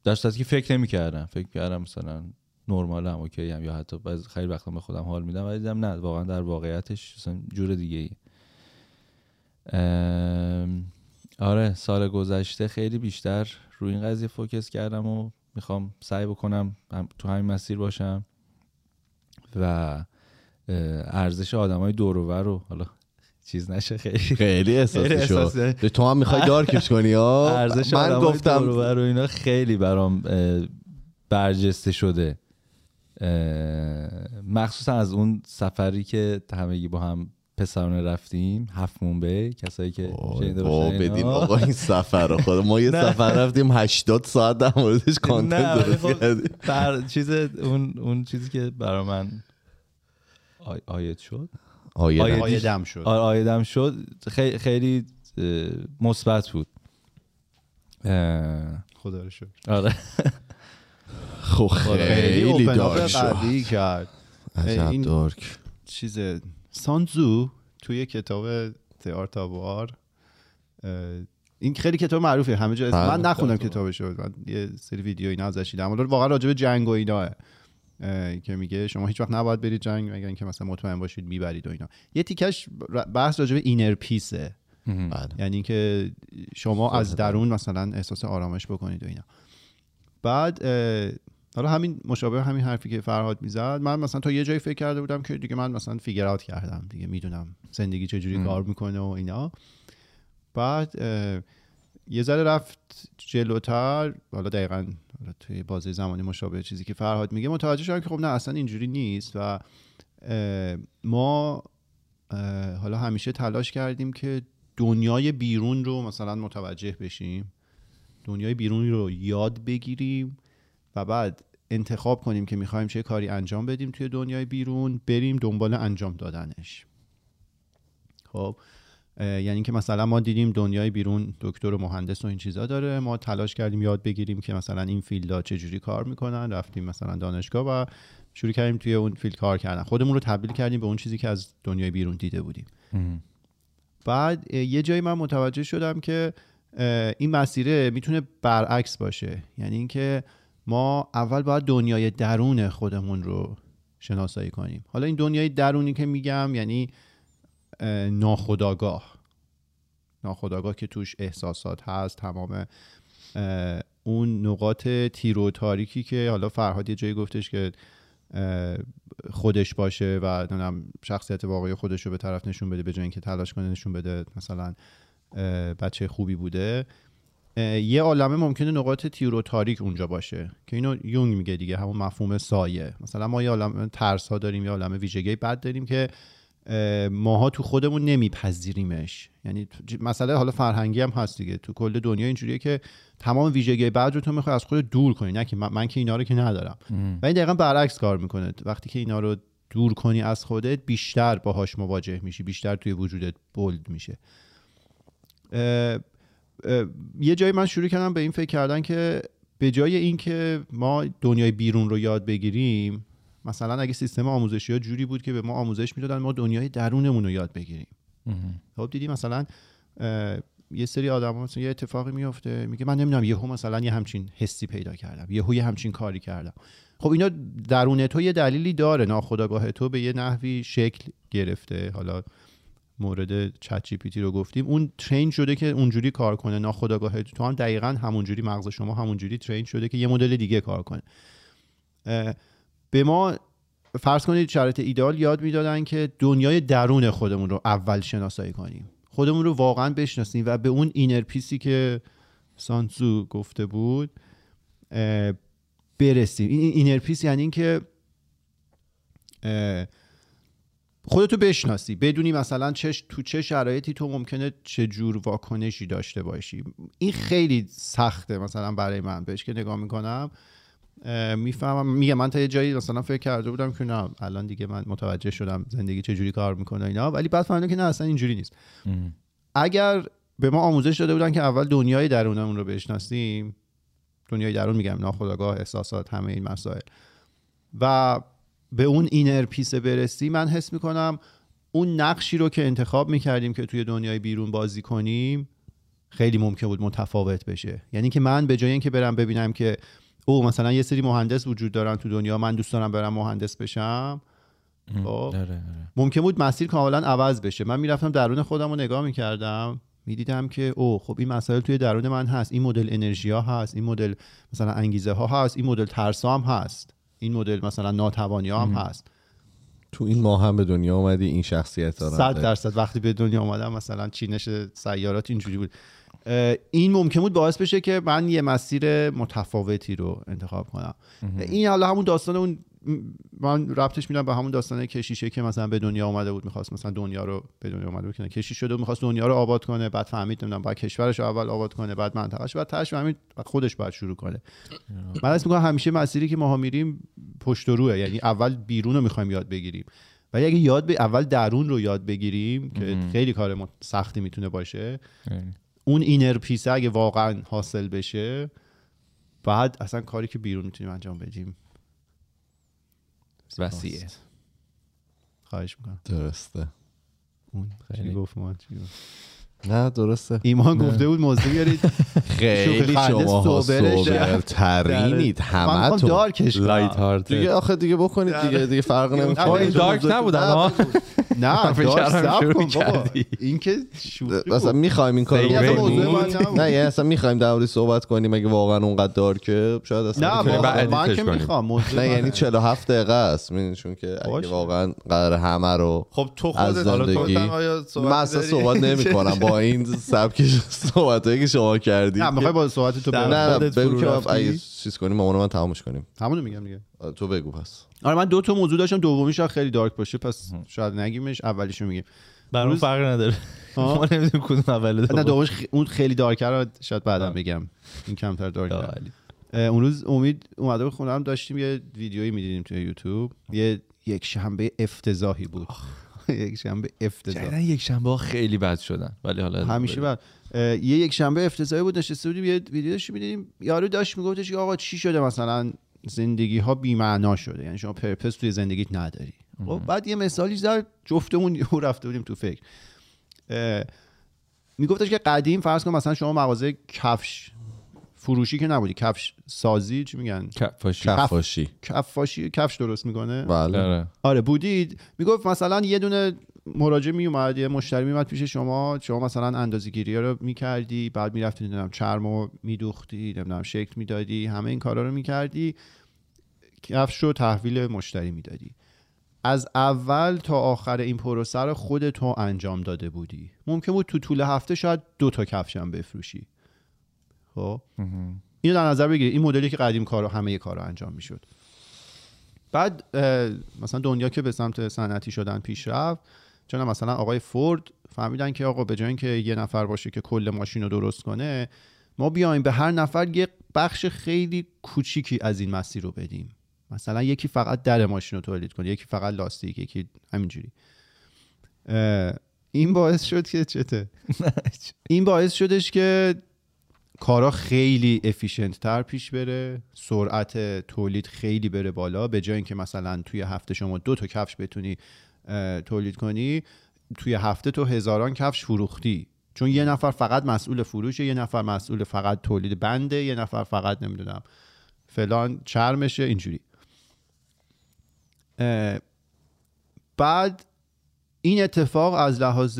در صورتی که فکر نمی کردم فکر کردم مثلا نرمال هم اوکی هم یا حتی بعض خیلی وقتا به خودم حال میدم ولی دیدم نه واقعا در واقعیتش مثلا جور دیگه ای آره سال گذشته خیلی بیشتر روی این قضیه فوکس کردم و می‌خوام سعی بکنم تو همین مسیر باشم و ارزش آدم های دور رو حالا چیز نشه خیلی. خیلی احساسی شد. تو هم می‌خوای دارکش کنی ها ارزش من آدمای گفتم. دور و اینا خیلی برام برجسته شده. مخصوصا از اون سفری که همگی با هم پسرانه رفتیم هفت مونبه کسایی که شنیده با باشن اینا. بدین آقا این سفر رو خود ما یه. <laughs> سفر رفتیم 80 ساعت در موردش کانتنت درست خب کردیم. بر چیز اون اون چیزی که برا من آی آیت شد. آیه آیه نه. آیه دم شد. آره آیدم شد. خیلی مثبت بود. خدا رو شکر. آره. خب خیلی دارک شد. عجب این- دارک. چیز سانزو توی کتاب تئارت وار این خیلی کتاب معروفه. همه جا بله. من نخوندم کتابش رو من یه سری ویدیو اینا ازش دیدم. ولی واقعا راجع به جنگ و اینا که میگه شما هیچ وقت نباید برید جنگ مگر اینکه مثلا مطمئن باشید می‌برید و اینا. یه تیکش بحث راجع به اینر پیسه بله. یعنی اینکه شما از درون مثلا احساس آرامش بکنید و اینا. بعد حالا همین مشابه همین حرفی که فرهاد می‌زد من مثلا تا یه جایی فکر کرده بودم که دیگه من مثلا فیگر اوت کردم دیگه می‌دونم زندگی چجوری کار می‌کنه و اینا. بعد یه ذره رفت جلوتر حالا دقیقا حالا توی بازه زمانی مشابه چیزی که فرهاد میگه متوجه شدم که خب نه اصلا اینجوری نیست و ما حالا همیشه تلاش کردیم که دنیای بیرون رو مثلا متوجه بشیم دنیای بیرونی رو یاد بگیریم و بعد انتخاب کنیم که می‌خوایم چه کاری انجام بدیم توی دنیای بیرون بریم دنبال انجام دادنش. خب یعنی که مثلا ما دیدیم دنیای بیرون دکتر و مهندس و این چیزا داره. ما تلاش کردیم یاد بگیریم که مثلا این فیلدها چجوری کار می‌کنن. رفتیم مثلا دانشگاه و شروع کردیم توی اون فیلد کار کردن. خودمون رو تبدیل کردیم به اون چیزی که از دنیای بیرون دیده بودیم. بعد یه جایی من متوجه شدم که این مسیره می‌تونه برعکس باشه. یعنی اینکه ما اول باید دنیای درون خودمون رو شناسایی کنیم. حالا این دنیای درونی که میگم یعنی اه، ناخودآگاه. ناخودآگاه که توش احساسات هست تمام اون نقاط تیر و تاریکی که حالا فرهاد یه جایی گفتش که خودش باشه و شخصیت واقعی خودش رو به طرف نشون بده به جای اینکه تلاش کنه نشون بده مثلا بچه خوبی بوده. یه عالمه ممکنه نقاط تیر و تاریک اونجا باشه که اینو یونگ میگه دیگه همون مفهوم سایه. مثلا ما یه عالمه ترس ها داریم یه عالمه ویژگی بد داریم که اه، ماها تو خودمون نمیپذیریمش. یعنی مسئله حالا فرهنگی هم هست دیگه. تو کل دنیا اینجوریه که تمام ویژگی بد رو تو می‌خوای از خودت دور کنی نه که من, که اینا رو که ندارم. و این دقیقا برعکس کار می‌کنه. وقتی که اینا رو دور کنی از خودت بیشتر باهاش مواجه میشی بیشتر توی وجودت بولد میشه. یه جایی من شروع کردم به این فکر کردن که به جای اینکه ما دنیای بیرون رو یاد بگیریم مثلا اگه سیستم آموزشی ها جوری بود که به ما آموزش می‌دادن ما دنیای درونمون رو یاد بگیریم. خب دیدی مثلا یه سری آدم مثلا یه اتفاقی میفته میگه من نمی‌دونم یهو مثلا یه همچین حسی پیدا کردم یهو یه همچین کاری کردم. خب اینا درون تو یه دلیلی داره ناخودآگاه تو به یه نحوی شکل گرفته. حالا مورد چت جی پی تی رو گفتیم. اون ترین شده که اونجوری کار کنه. ناخودآگاه تو هم دقیقا همونجوری مغز شما همونجوری ترین شده که یه مدل دیگه کار کنه. به ما فرض کنید شرایط ایده‌آل یاد می‌دادن که دنیای درون خودمون رو اول شناسایی کنیم. خودمون رو واقعا بشناسیم و به اون inner peace ی که سانسو گفته بود برسیم. این inner peace یعنی اینکه خودتو بشناسی بدونی مثلا چه تو چه شرایطی تو ممکنه چه جور واکنشی داشته باشی. این خیلی سخته مثلا برای من. بهش که نگاه می‌کنم می‌فهمم میگه من تا یه جایی مثلا فکر کرده بودم که نه الان دیگه من متوجه شدم زندگی چه جوری کار می‌کنه اینا ولی بعد فهمیدم که نه اصلا اینجوری نیست. اگر به ما آموزش داده بودن که اول دنیای درونمون رو بشناسیم دنیای درون میگم ناخودآگاه احساسات همه این مسائل. و به اون اینر پیس برسی من حس می‌کنم اون نقشی رو که انتخاب می‌کردیم که توی دنیای بیرون بازی کنیم خیلی ممکن بود متفاوت بشه. یعنی که من به جای اینکه برم ببینم که او مثلا یه سری مهندس وجود دارن تو دنیا من دوست دارم برم مهندس بشم. خب؟ آره، آره. ممکن بود مسیر کاملا عوض بشه. من می‌رفتم درون خودم رو نگاه می‌کردم می‌دیدم که او خب این مسائل توی درون من هست. این مدل انرژی ها هست این مدل مثلا انگیزه ها هست این مدل ترس هم هست. این مدل مثلا ناتوانی هم هست. تو این ماه هم به دنیا اومدی این شخصیت دارن صد درصد. وقتی به دنیا آمدم مثلا چینش سیارات اینجوری بود. این ممکن بود باعث بشه که من یه مسیر متفاوتی رو انتخاب کنم. این حالا همون داستان اون من ربطش میدم به همون داستان کشیشه که مثلا به دنیا اومده بود می‌خواست مثلا دنیا رو به دنیا اومده بود که کشیش شده و می‌خواست دنیا رو آباد کنه بعد فهمید نمی‌دونم بعد کشورش رو اول آباد کنه بعد منطقهش بعد تاش فهمید خودش باید شروع کنه. من اسم میگم همیشه مسیری که ما میریم پشت و روه یعنی اول بیرون رو می‌خوایم یاد بگیریم. ولی اگه یاد به اول درون رو یاد بگیریم که خیلی کار سختی می‌تونه باشه اون اینر پیسه اگه واقعا حاصل بشه بعد اصلا کاری که بیرون می‌تونیم انجام بدیم. وسیعه خواهش می‌کنم درسته اون خیلی. گفت ما چی گفت؟ نه درسته ایمان گفته بود موضوع بیارید <laughs> خیلی شما سوبرش. ترینید <laughs> من همه تو دارکش. لایت هارت دیگه آخه دیگه بکنید دیگه دیگه فرق آه، نمی‌کنه این دارک نبودن ها <laughs> نه دارک کن بابا کردی. این که شوخی مثلا بود. می‌خوایم این کارو بکنیم نبود. نه یعنی اصلا می‌خوایم در صحبت کنیم اگه واقعا اونقدر دارکه شاید اصلا نه من که کنیم. می‌خوام نه یعنی 47 دقیقه است چون که اگه. واقعا قرار همه رو خب تو از خودت حالا صحبتی من اصلا؟ صحبت نمی کنم با این سبک صحبتایی که شما کردید. نه می‌خوای با صحبت تو نه بگو. که؟ اگه چیز کنیم مامان من تمامش کنیم. همونو میگم دیگه. آه، تو بگو پس. آره من دو تا موضوع داشتم دومیش شاید خیلی دارک باشه پس شاید نگیمش اولیشو میگیم. برام روز- فرق نداره. ما نمی‌دونیم کدوم اوله نه دوم. دومش اون خیلی دارکه رو شاید بعدا بگم. این کمتر دارک. اون روز امید اومده بود خونم داشتیم یه ویدیویی می‌دیدیم توی یوتیوب. یه یک شنبه افتضاحی بود. <laughs> یک شنبه افتضاح. یک شنبه ها خیلی بد شدن. ولی حالا همیشه بعد یه یک شنبه افتضاحی بود نشسته بودیم یه ویدیو داشتیم می‌دیدیم یارو داشت میگفتش که آقا چی شده مثلا؟ زندگی ها بی‌معنا شده. یعنی شما پرپس توی زندگیت نداری. خب بعد یه مثالی زد جفتمون یهو رفته بودیم تو فکر. میگفتش که قدیم فرض کن مثلا شما مغازه کفش فروشی که نبودی. کفش سازی چی میگن؟ کفاشی. کفاشی. کفاشی کفش درست می‌کنه؟ بله. آره. آره بودید. می‌گفت مثلا یه دونه مراجع میومد یه مشتری میومد پیش شما شما مثلا اندازه‌گیری رو می‌کردی بعد می‌رفتی نمی‌دونم چرم رو میدوختی نمی‌دونم شکل می‌دادی همه این کارا رو می‌کردی. کفش رو تحویل مشتری می‌دادی. از اول تا آخر این پروسه رو خود تو انجام داده بودی. ممکن بود تو طول هفته شاید دو تا کفش هم بفروشی. خب؟ اینو در نظر بگیرید. این مدلی که قدیم کارو همه کارو انجام می‌شد. بعد مثلا دنیا که به سمت صنعتی شدن پیش رفت چون مثلا آقای فورد فهمیدن که آقا به جای اینکه یه نفر باشه که کل ماشین رو درست کنه ما بیایم به هر نفر یه بخش خیلی کوچیکی از این مسیر رو بدیم. مثلا یکی فقط در ماشین رو تولید کنه یکی فقط لاستیک یکی همینجوری. این باعث شد که چته؟ <laughs> این باعث شدش که کارا خیلی افیشنت تر پیش بره سرعت تولید خیلی بره بالا. به جای اینکه مثلا توی هفته شما دو تا کفش بتونی تولید کنی توی هفته تو هزاران کفش فروختی. چون یه نفر فقط مسئول فروشه یه نفر مسئول فقط تولید بنده یه نفر فقط نمی‌دونم فلان چرمشه اینجوری. بعد این اتفاق از لحاظ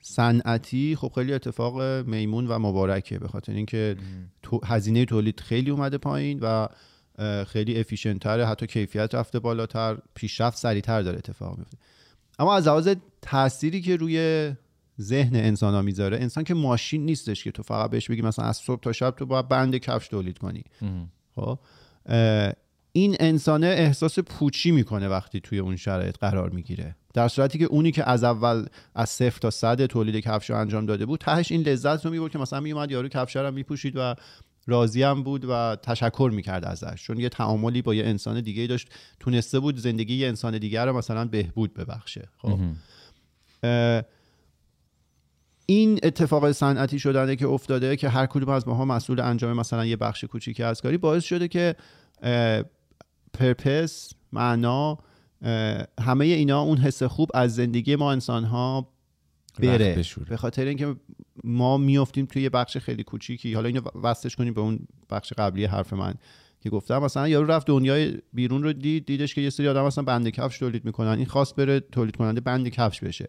صنعتی خب خیلی اتفاق میمون و مبارکه. به خاطر اینکه تو هزینه تولید خیلی اومده پایین و خیلی افیشنت تره حتی کیفیت رفته بالاتر. پیشرفت سریعتر داره اتفاق میفته. اما از لحاظ تأثیری که روی ذهن انسان ها می‌ذاره انسان که ماشین نیستش که تو فقط بهش بگی مثلا از صبح تا شب تو باید بند کفش تولید کنی. خب؟ این انسانه احساس پوچی می‌کنه وقتی توی اون شرایط قرار می‌گیره. در صورتی که اونی که از اول از صفر تا صد تولید کفش رو انجام داده بود تهش این لذت رو می‌برد که مثلا میومد یارو کفش رو میپوشید و راضی هم بود و تشکر می‌کرد ازش. چون یه تعاملی با یه انسان دیگه داشت تونسته بود زندگی یه انسان دیگر رو مثلا بهبود ببخشه. خب. این اتفاق صنعتی شدنه که افتاده که هر کدوم از ماها مسئول انجام مثلا یه بخش کوچیکی از کاری باعث شده که پرپس معنا همه اینا اون حس خوب از زندگی ما انسان ها بره. به خاطر اینکه ما میافتیم توی یه بخش خیلی کوچیکی. حالا اینو وصلش کنیم به اون بخش قبلی حرف من که گفتم. مثلا یارو رفت دنیای بیرون رو دید دیدش که یه سری آدم مثلا بند کفش تولید می‌کنن. این خواست بره تولید کننده بند کفش بشه.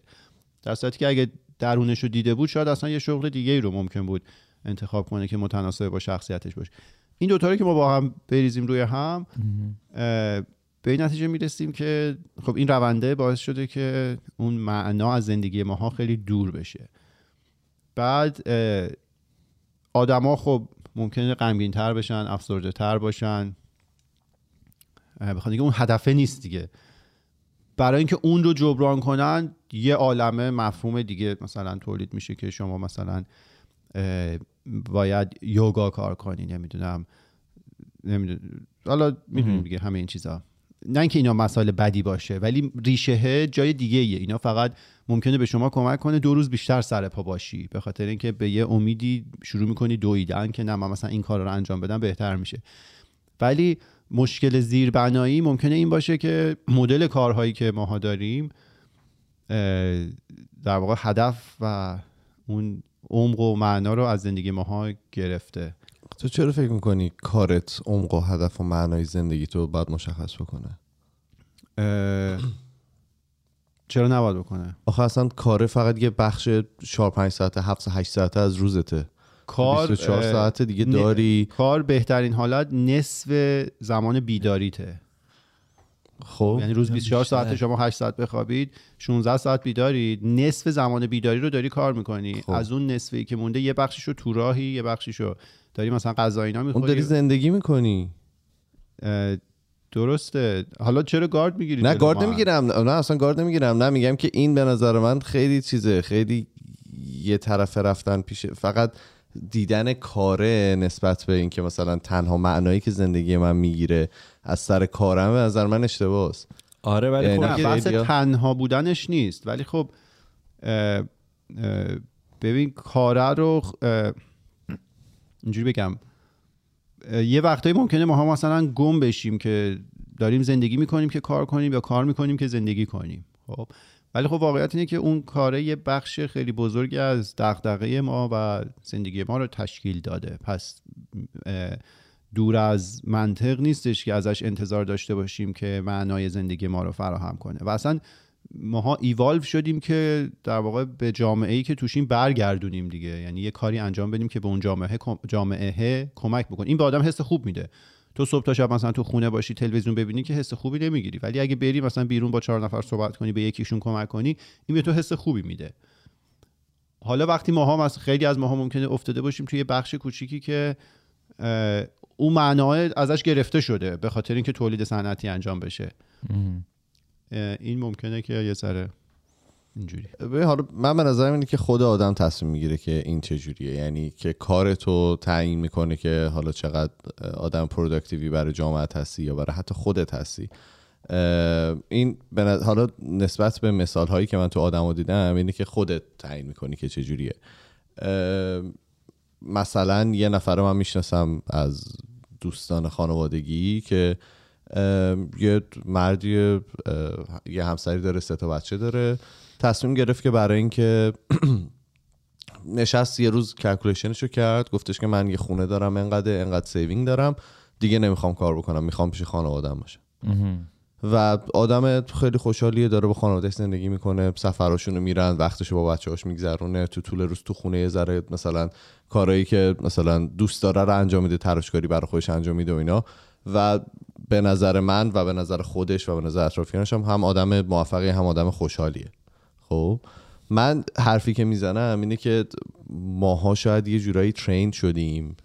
در صورتی که اگه درونش رو دیده بود شاید اصلا یه شغل دیگه ای رو ممکن بود انتخاب کنه که متناسب با شخصیتش باشه. این دوتا رو که ما با هم بریزیم روی هم به این نتیجه می‌رسیم که خب این رونده باعث شده که اون معنا از زندگی ماها خیلی دور بشه. بعد آدما خب ممکنه غمگین تر بشن افسرده تر باشن اینکه اون هدفه نیست دیگه. برای اینکه اون رو جبران کنن یه عالمه مفهوم دیگه مثلا تولید میشه که شما مثلا باید یوگا کار کنی نمی‌دونم نمی‌دونم حالا می‌دونیم دیگه همه این چیزا. نه اینکه اینا مسائل بدی باشه ولی ریشه جای دیگه ایه. اینا فقط ممکنه به شما کمک کنه دو روز بیشتر سر پا باشی. به خاطر اینکه به یه امیدی شروع می‌کنی دویدن که نه من مثلا این کار رو انجام بدم بهتر میشه. ولی مشکل زیربنایی ممکنه این باشه که مدل کارهایی که ماها داریم در واقع هدف و اون عمق و معنا رو از زندگی ماها گرفته. تو چرا فکر می‌کنی کارت عمق و هدف و معنای زندگی تو باید مشخص بکنه؟ چرا نباید بکنه؟ آخه اصلا کاره فقط یه بخش 4 5 ساعته 7 8 ساعته از روزته. کار 24 اه، ساعت دیگه داری. کار بهترین حالت نصف زمان بیداریته. خب یعنی روز 24 ساعت شما 8 ساعت بخوابید 16 ساعت بیدارید نصف زمان بیداری رو داری کار می‌کنی. خب. از اون نصفی که مونده یه بخشیشو رو تو راهی یه بخشیشو رو داری مثلا غذا اینا اون داری می‌خوری. زندگی می‌کنی. درسته. حالا چرا گارد می‌گیری نه گارد نمی‌گیرم. نه اصلا گارد نمی‌گیرم. نه میگم که این به نظر من خیلی چیزه. خیلی یه طرفه رفتن پیش فقط دیدن کاره نسبت به اینکه مثلا تنها معنایی که زندگی من می‌گیره از سر کارم به نظر من اشتباهه آره ولی یعنی خب بحث تنها بودنش نیست. ولی خب اه، اه، ببین کاره رو اینجوری بگم. یه وقتایی ممکنه ما ها مثلا گم بشیم که داریم زندگی می‌کنیم که کار کنیم یا کار می‌کنیم که زندگی کنیم. خب ولی خب واقعیت اینه که اون کاره یه بخش خیلی بزرگی از دغدغه ما و زندگی ما رو تشکیل داده. پس اه، دور از منطق نیستش که ازش انتظار داشته باشیم که معنای زندگی ما رو فراهم کنه. و اصلا ماها ایوالو شدیم که در واقع به جامعه ای که توشیم برگردونیم دیگه. یعنی یه کاری انجام بدیم که به اون جامعه جامعه کمک بکنه. این به آدم حس خوب میده. تو صبح تا شب مثلا تو خونه باشی تلویزیون ببینی که حس خوبی نمی‌گیری. ولی اگه بری مثلا بیرون با چهار نفر صحبت کنی به یکیشون کمک کنی این به تو حس خوبی میده. حالا وقتی ماها خیلی از ماها ممکنه افتاده باشیم توی بخش کوچیکی که اون معنای ازش گرفته شده به خاطر اینکه تولید صنعتی انجام بشه. این ممکنه که یه ذره اینجوری. ببین حالا من به نظرم اینه که خود آدم تصمیم می‌گیره که این چجوریه یعنی که کار تو تعیین می‌کنه که حالا چقدر آدم productive ی برای جامعت هستی یا برای حتی خودت هستی. این به نظ- حالا نسبت به مثال هایی که من تو آدم دیدم اینه که خودت تعیین می‌کنی که چجوریه مثلا یه نفر من می‌شناسم از دوستان خانوادگی که یه مردی یه همسری داره سه تا بچه داره. تصمیم گرفت که برای اینکه <clears throat> نشست یه روز calculation شو کرد. گفتش که من یه خونه دارم انقدر انقدر saving دارم. دیگه نمی‌خوام کار بکنم می‌خوام پیش خانوادم باشم. و آدم خیلی خوشحالیه داره با خانوادهش زندگی می‌کنه سفراشون رو میرن وقتشو با بچه‌هاش میگذرونه تو طول روز تو خونه ذره مثلا کارایی که مثلا دوست داره رو انجام میده تراشکاری برای خودش انجام میده و اینا. و به نظر من و به نظر خودش و به نظر اطرافیانش هم هم آدم موفقی هم آدم خوشحالیه. خب؟ من حرفی که می‌زنم اینه که ماها شاید یه جورایی train شدیم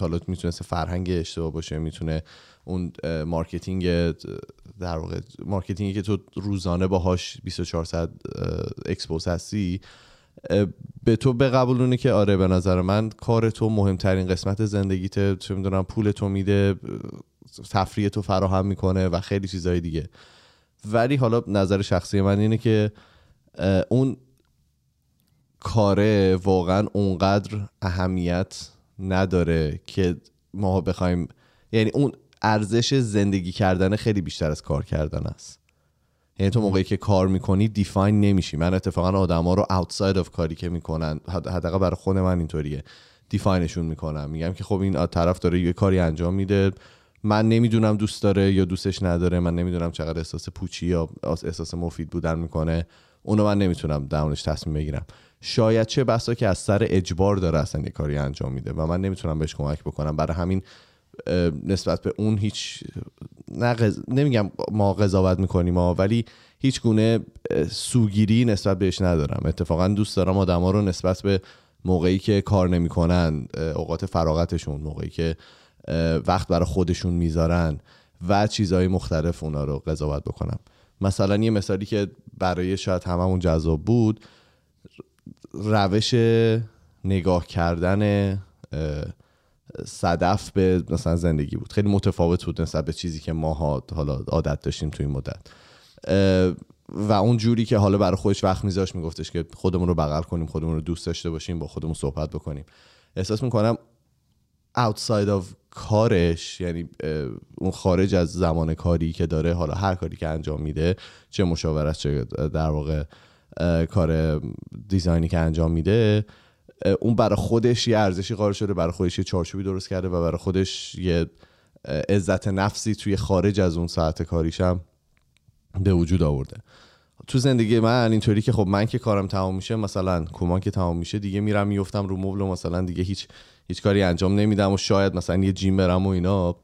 حالا می‌تونه فرهنگ اشتباه باشه می‌تونه اون marketing در واقع marketing ی که تو روزانه باهاش 24 ساعت expose هستی به تو بقبولونه که آره به نظر من کار تو مهمترین قسمت زندگیته. چه می‌دونم پول تو میده تفریح تو فراهم می‌کنه و خیلی چیزهای دیگه. ولی حالا نظر شخصی من اینه که اون کاره واقعا اونقدر اهمیت نداره که ما بخوایم یعنی اون ارزش زندگی کردن خیلی بیشتر از کار کردن است. یعنی تو موقعی که کار می‌کنی دیفاین نمیشی. من اتفاقا آدما رو اوتساید اف کاری که می‌کنن حد- حداقل برای خود من اینطوریه. دیفاینشون می‌کنم. میگم که خب این طرف داره یه کاری انجام میده. من نمی‌دونم دوست داره یا دوستش نداره. من نمی‌دونم چقدر احساس پوچی یا احساس مفید بودن می‌کنه. اونو من نمی‌تونم درمونش تصمیم بگیرم. شاید چه بسا که از سر اجبار داره اصلا یه کاری انجام میده و من نمی‌تونم بهش کمک بکنم. برای همین نسبت به اون هیچ نه قض- نمیگم ما قضاوت می‌کنیم ها ولی هیچ گونه سوگیری نسبت بهش ندارم. اتفاقا دوست دارم آدما رو نسبت به موقعی که کار نمی‌کنن اوقات فراغتشون موقعی که وقت برای خودشون می‌ذارن و چیزهای مختلف اونا رو قضاوت بکنم. مثلا یه مثالی که برای شاید هممون جذاب بود روش نگاه کردن صدف به مثلا زندگی بود. خیلی متفاوت بود نسبت به چیزی که ما حالا عادت داشتیم تو این مدت. و اون جوری که حالا برای خودش وقت میذاشت میگفتش که خودمون رو بغل کنیم خودمون رو دوست داشته باشیم با خودمون صحبت بکنیم. احساس می‌کنم outside of کارش یعنی اون خارج از زمان کاری که داره حالا هر کاری که انجام میده چه مشاورت چه در واقع کار دیزاینی که انجام میده اون برای خودش یه ارزشی قائل شده برای خودش یه چارچوبی درست کرده و برای خودش یه عزت نفسی توی خارج از اون ساعت کاریش هم به وجود آورده. تو زندگی من اینطوری که خب من که کارم تمام میشه مثلا کمان که تمام میشه دیگه میرم میفتم رو مبل و مثلا دیگه هیچ هیچ کاری انجام نمیدم و شاید مثلا یه جیم برم و اینا.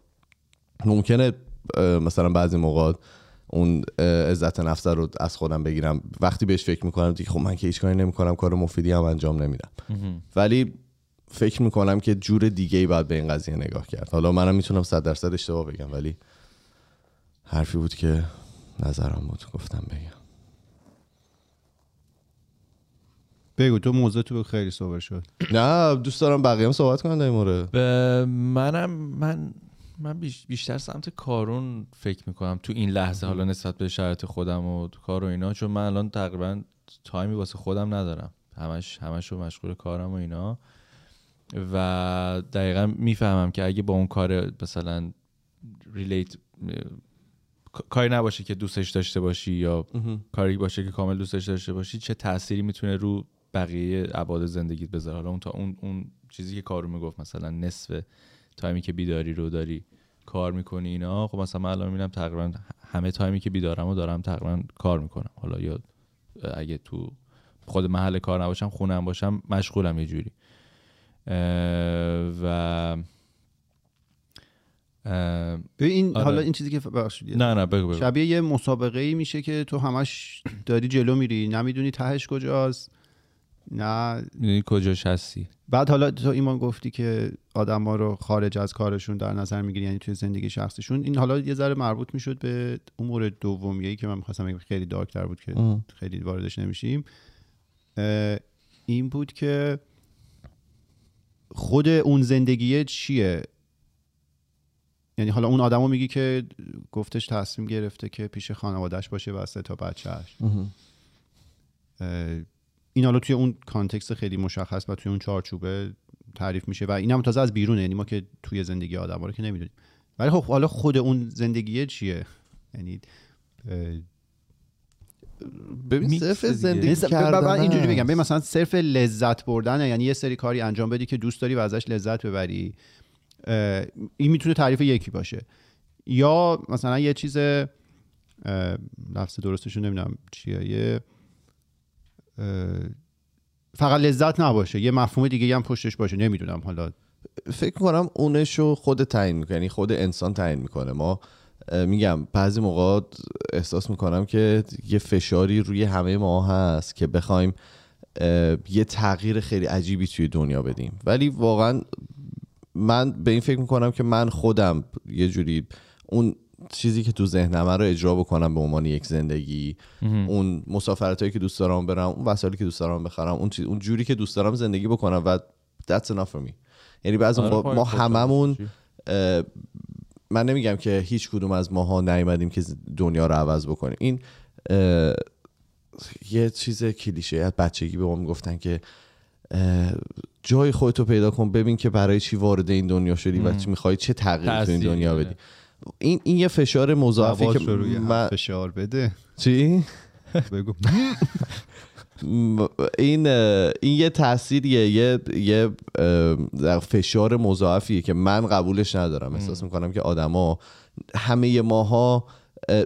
ممکنه مثلا بعضی موقع اون عزت نفس رو از خودم بگیرم. وقتی بهش فکر می‌کنم دیگه خب من که هیچ کاری نمی‌کنم کار مفیدی هم انجام نمیدم. ولی فکر می‌کنم که جور دیگه ای باید به این قضیه نگاه کرد. حالا منم می‌تونم صد درصد اشتباه بگم ولی حرفی بود که نظرم بود گفتم بگم. بگو تو موضوع تو خیلی صحبت شد. نه دوست دارم بقیه هم صحبت کنن در این مورد. به منم من من بیش- بیشتر سمت کارون فکر می‌کنم. تو این لحظه حالا نسبت به شرایط خودم و کار و اینا چون من الان تقریبا تایمی واسه خودم ندارم. همش همش رو مشغول کارم و اینا. و دقیقا می‌فهمم که اگه با اون کار مثلا ریلیت کاری نباشه که دوستش داشته باشی یا کاری باشه که کامل دوستش داشته باشی چه تأثیری می‌تونه رو بقیه ابعاد زندگیت بذاره؟ حالا اون تا اون اون چیزی که کارو می‌گفت مثلا نصف تایمی که بیداری رو داری کار می‌کنی اینا خب مثلا من الان می‌بینم تقریبا همه تایمی که بیدارم و دارم تقریبا کار می‌کنم. حالا یا اگه تو خود محل کار نباشم خونم باشم مشغولم یه جوری. و این آره. حالا این چیزی که ببخشید. نه نه بگو بگو. شبیه یه مسابقه ای میشه که تو همش داری جلو میری نمی‌دونی تهش کجاست. نه. می‌دونی کجاش هستی بعد حالا تو ایمان گفتی که آدما رو خارج از کارشون در نظر می‌گیری یعنی توی زندگی شخصیشون. این حالا یه ذره مربوط می‌شد به اون مورد دومیه که من می‌خواستم بگم خیلی دارکتر بود که خیلی واردش نمیشیم. اه، این بود که خود اون زندگیه چیه؟ یعنی حالا اون آدمو میگی که گفتش تصمیم گرفته که پیش خانوادهش باشه و سه تا بچهش اه، این حالا توی اون کانتکست خیلی مشخص و توی اون چارچوبه تعریف میشه و این هم تازه از بیرونه یعنی ما که توی زندگی آدم رو که نمی‌دونیم. ولی خب حالا خود اون زندگیه چیه؟ یعنی ببین صرف. زندگی کردن اینجوری بگم. ببین مثلا صرف لذت بردن یعنی یه سری کاری انجام بدی که دوست داری و ازش لذت ببری. این می‌تونه تعریف یکی باشه. یا مثلا یه چیز لفظ درستشون نمی‌دونم چیه یه فقط لذت نباشه. یه مفهوم دیگه هم پشتش باشه. نمی‌دونم حالا. فکر کنم اونشو خود تعیین می‌کنه. یعنی خود انسان تعیین می‌کنه. ما میگم بعضی موقع احساس می‌کنم که یه فشاری روی همه ما هست که بخوایم یه تغییر خیلی عجیبی توی دنیا بدیم. ولی واقعا من به این فکر می‌کنم که من خودم یه جوری اون چیزی که تو ذهنمه رو اجرا بکنم به عنوان یک زندگی. اون مسافرت هایی که دوست دارم برم اون وسایلی که دوست دارم بخرم اون چیز اون جوری که دوست دارم زندگی بکنم و that's enough for me. یعنی بعضی آره، ما هممون من نمیگم که هیچ کدوم از ماها نیومدیم که دنیا رو عوض بکنیم. این اه، یه چیز کلیشه. از بچگی به ما می‌گفتن که جای خودتو پیدا کن ببین که برای چی وارد این دنیا شدی و چی می‌خوای چه تغییری تو این دنیا. بدی. این این یه فشار مضاعفی که رو روی من فشار بده. چی؟ <laughs> بگو. این این یه تاثیریه یه یه فشار مضاعفیه که من قبولش ندارم. احساس می‌کنم که آدما همه ماها اه،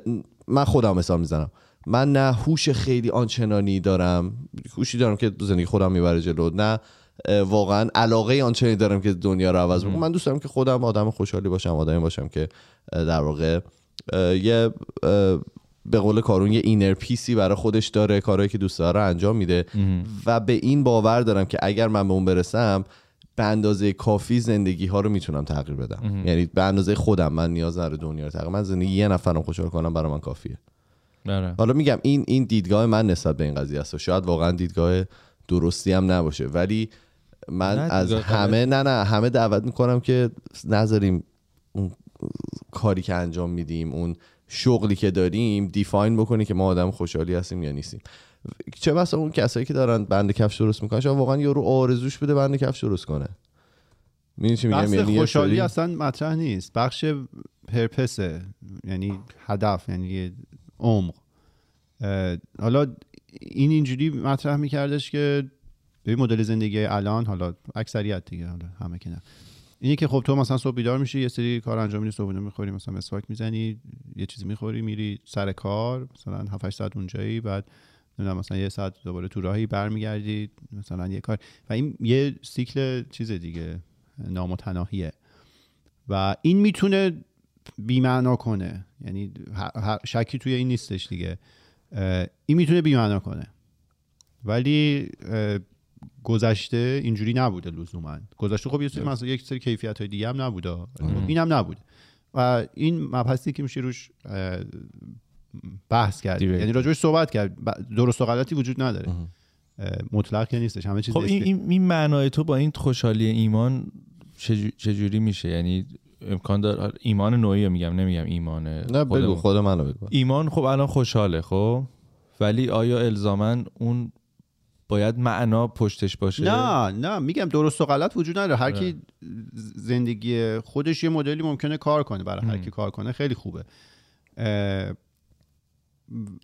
من خودم مثال می‌زنم. من نه هوش خیلی آنچنانی دارم هوشی دارم که زندگی خودم می‌بره جلو نه واقعا علاقه آنچنانی دارم که دنیا رو عوض بکنم. من دوست دارم که خودم آدم خوشحالی باشم آدمی باشم که در واقع. یه به قول کارون یه اینر پیسی برای خودش داره کارهایی که دوست داره انجام میده. و به این باور دارم که اگر من به اون برسم به اندازه کافی زندگی ها رو می‌تونم تغییر بدم. یعنی به اندازه خودم من نیاز نداره دنیا رو تغییر من زندگی یه نفرم خوشحال کنم برای من کافیه. آره. حالا میگم این این دیدگاه من نسبت به این قضیه است. و شاید واقعا دیدگاه درستی هم نباشه. ولی من از همه نه نه همه دعوت می‌کنم که نذاریم اون کاری که انجام میدیم اون شغلی که داریم دیفاین بکنی که ما آدم خوشحالی هستیم یا نیستیم. چه بسا اون کسایی که دارن بند کفش درست می‌کنن شاید واقعا یارو آرزوش بده بند کفش درست کنه. می‌دونی چی میگم؟ یعنی خوشحالی اصلا مطرح نیست. بخش پرپسه یعنی هدف یعنی عمق. حالا این اینجوری مطرح میکردش که به مدل زندگی الان حالا اکثریت دیگه حالا همه که نه. اینه که خب تو مثلا صبح بیدار میشی یه سری کار انجام میدی صبحونه می‌خوری مثلا مسواک می‌زنی یه چیزی می‌خوری میری سر کار مثلا 7 8 ساعت اونجایی بعد نمی‌دونم مثلا یه ساعت دوباره تو راهی برمیگردی مثلا یه کار. و این یه سیکل چیز دیگه نامتناهیه. و این می‌تونه بیمعنا کنه. یعنی شکی توی این نیستش دیگه. این می‌تونه بیمعنا کنه. ولی گذشته اینجوری نبوده لزوما. گذشته خب یه سری مثلا یک سری کیفیت های دیگه هم نبوده. خب این هم نبود و این مبحثی که میشه روش بحث کرد. یعنی راجبش صحبت کرد. درست و غلطی وجود نداره. اه، مطلق که نیستش. همه چیز خب این, این, این معنای تو با این خوشحالی ایمان چجو- چجوری میشه؟ یعنی امکان داره ایمان نوعی رو میگم نمیگم ایمان نه بگو. خود منو بگو. ایمان خب الان خوشحاله خب؟ ولی آیا الزاما اون باید معنا پشتش باشه؟ نه نه میگم درست و غلط وجود نداره. هر کی زندگی خودش یه مدلی ممکنه کار کنه برای هر کی کار کنه خیلی خوبه.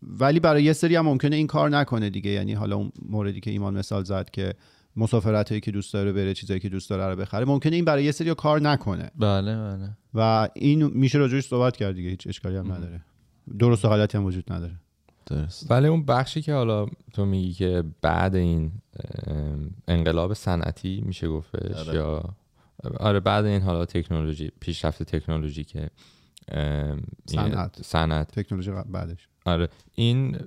ولی برای یه سری هم ممکنه این کار نکنه دیگه. یعنی حالا اون موردی که ایمان مثال زد که مسافرت هایی که دوست داره بره چیزایی که دوست داره رو بخره ممکنه این برای یه سری کار نکنه. بله بله. و این میشه راجعش صحبت کرد دیگه هیچ اشکالی هم نداره. درست و غلطی هم وجود نداره. درست ولی اون بخشی که حالا تو میگی که بعد این انقلاب صنعتی میشه گفتش آره. یا آره بعد این حالا تکنولوژی پیشرفت تکنولوژی که این صنعت. صنعت تکنولوژی بعدش آره این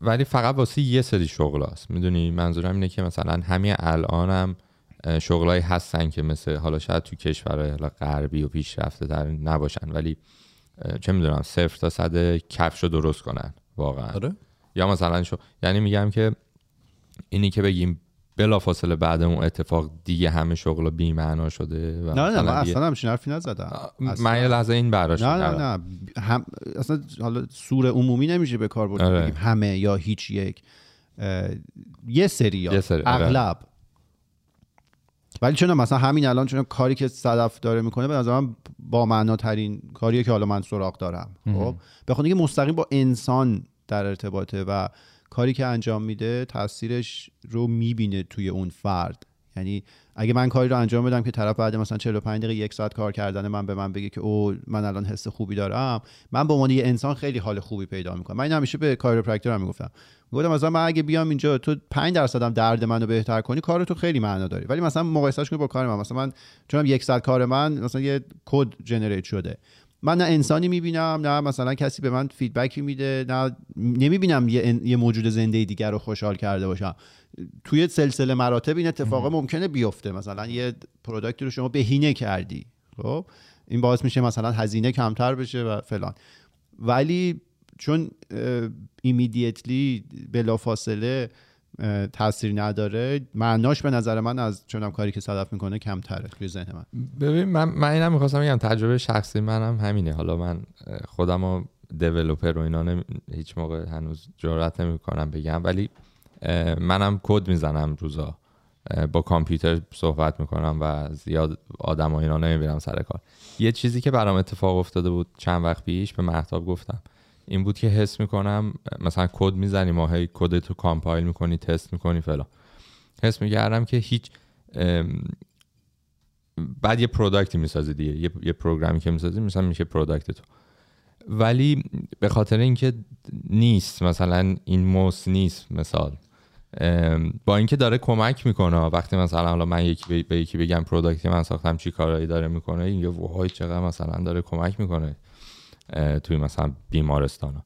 ولی فقط واسه یه سری شغل هست می‌دونی منظورم اینه که مثلا همین الانم اه، شغلایی هستن که مثل حالا شاید تو کشورهای حالا غربی و پیشرفته در نباشن ولی چه می‌دونم صفر تا صد کفش رو درست کنن واقعا. آره. یا مثلا شو یعنی میگم که اینی که بگیم بلافاصله بعد اون اتفاق دیگه همه شغل بی معنا شده و نه نه من اصلا همچین حرفی نزدم. من یه لحظه این براش نه نه نه. هم اصلا حالا سور عمومی نمیشه به کار برد آره. بگیم همه یا هیچ یک اه، یه سری یا یه سری، آره. اغلب. ولی چون مثلا همین الان چون کاری که صدف داره می‌کنه به نظر من با معناترین کاریه که حالا من سراغ دارم. خب؟ به خاطر اینکه مستقیم با انسان در ارتباطه و کاری که انجام میده تاثیرش رو می‌بینه توی اون فرد. یعنی اگه من کاری رو انجام بدم که طرف بعد مثلا 45 دقیقه یک ساعت کار کردن من به من بگه که oh من الان حس خوبی دارم من به عنوان یه انسان خیلی حال خوبی پیدا می‌کنم. من این همیشه به chiropractor هم می‌گفتم. گفتم مثلا من اگه بیام اینجا تو 5 درصد هم درد منو بهتر کنی کار تو خیلی معنا داری. ولی مثلا مقایسهش کنی با کار من. مثلا من چون یک ساعت کار من مثلا یه کد generate شده. من نه انسانی می‌بینم نه مثلا کسی به من feedback ی میده نه نمی‌بینم یه, یه موجود زنده دیگر رو خوشحال کرده باشم. توی سلسله مراتب این اتفاق ممکنه بیفته. مثلا یه product ی رو شما بهینه کردی. خب؟ این باعث میشه مثلا هزینه کمتر بشه و فلان. ولی چون immediately بلافاصله تاثیر نداره. معناش به نظر من از اون کاری که صدف می‌کنه کمتره توی ذهن من. ببین من من اینم می‌خواستم بگم تجربه شخصی منم همینه. حالا من خودمو developer و اینا هیچ موقع هنوز جرأت نمی‌کنم بگم. ولی منم کد می‌زنم روزا. با کامپیوتر صحبت می‌کنم و زیاد آدم و اینا نمی‌بینم سر کار. یه چیزی که برام اتفاق افتاده بود چند وقت پیش به مهتاب گفتم. این بود که حس می‌کنم مثلا کد می‌زنی ما هی کد تو compile می‌کنی تست می‌کنی فلان. حس می‌کردم که هیچ بعد یه product ی می‌سازی دیگه یه, یه program ی که می‌سازی مثلا میشه product تو. ولی به خاطر اینکه نیست مثلا این موس نیست مثال. با اینکه داره کمک می‌کنه وقتی مثلا حالا من یکی به یکی بگم پروداکتی من ساختم چی کارایی داره می‌کنه اینگه وای چقدر مثلا داره کمک می‌کنه. توی مثلا بیمارستان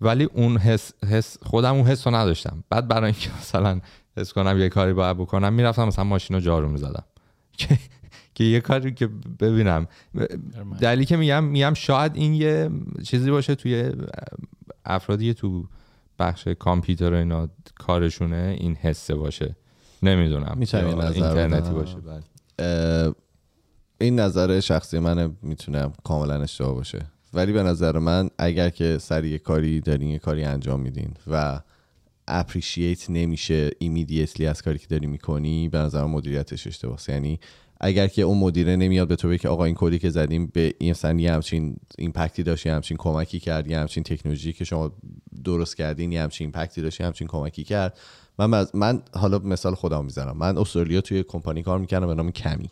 ولی اون حس, حس خودم اون حس رو نداشتم. بعد برای اینکه مثلا حس کنم یه کاری باید بکنم می‌رفتم مثلا ماشین رو جارو می‌زدم. <laughs> که یه کاری که ببینم. دلیلی که میگم میگم شاید این یه چیزی باشه توی افرادی تو بخش کامپیوتر اینا کارشونه این حسه باشه. نمی‌دونم. می‌تونه اینترنتی باشه بله. این نظر شخصی من می‌تونم کاملا اشتباه باشه. ولی به نظر من اگر که سری کاری دارین یه کاری انجام میدین و appreciate نمیشه immediately از کاری که داری می‌کنی به نظر مدیریتش اشتباهه یعنی اگر که اون مدیره نمیاد به تو بگه آقا این کدی که زدیم به این یه همچین ایمپکتی داشت همچین کمکی کرد یه همچین تکنولوژی که شما درست کردین یه همچین ایمپکتی داشت همچین کمکی کرد. من من حالا مثال خودم می‌زنم. من استرالیا توی کمپانی کار می‌کردم به نام کمی.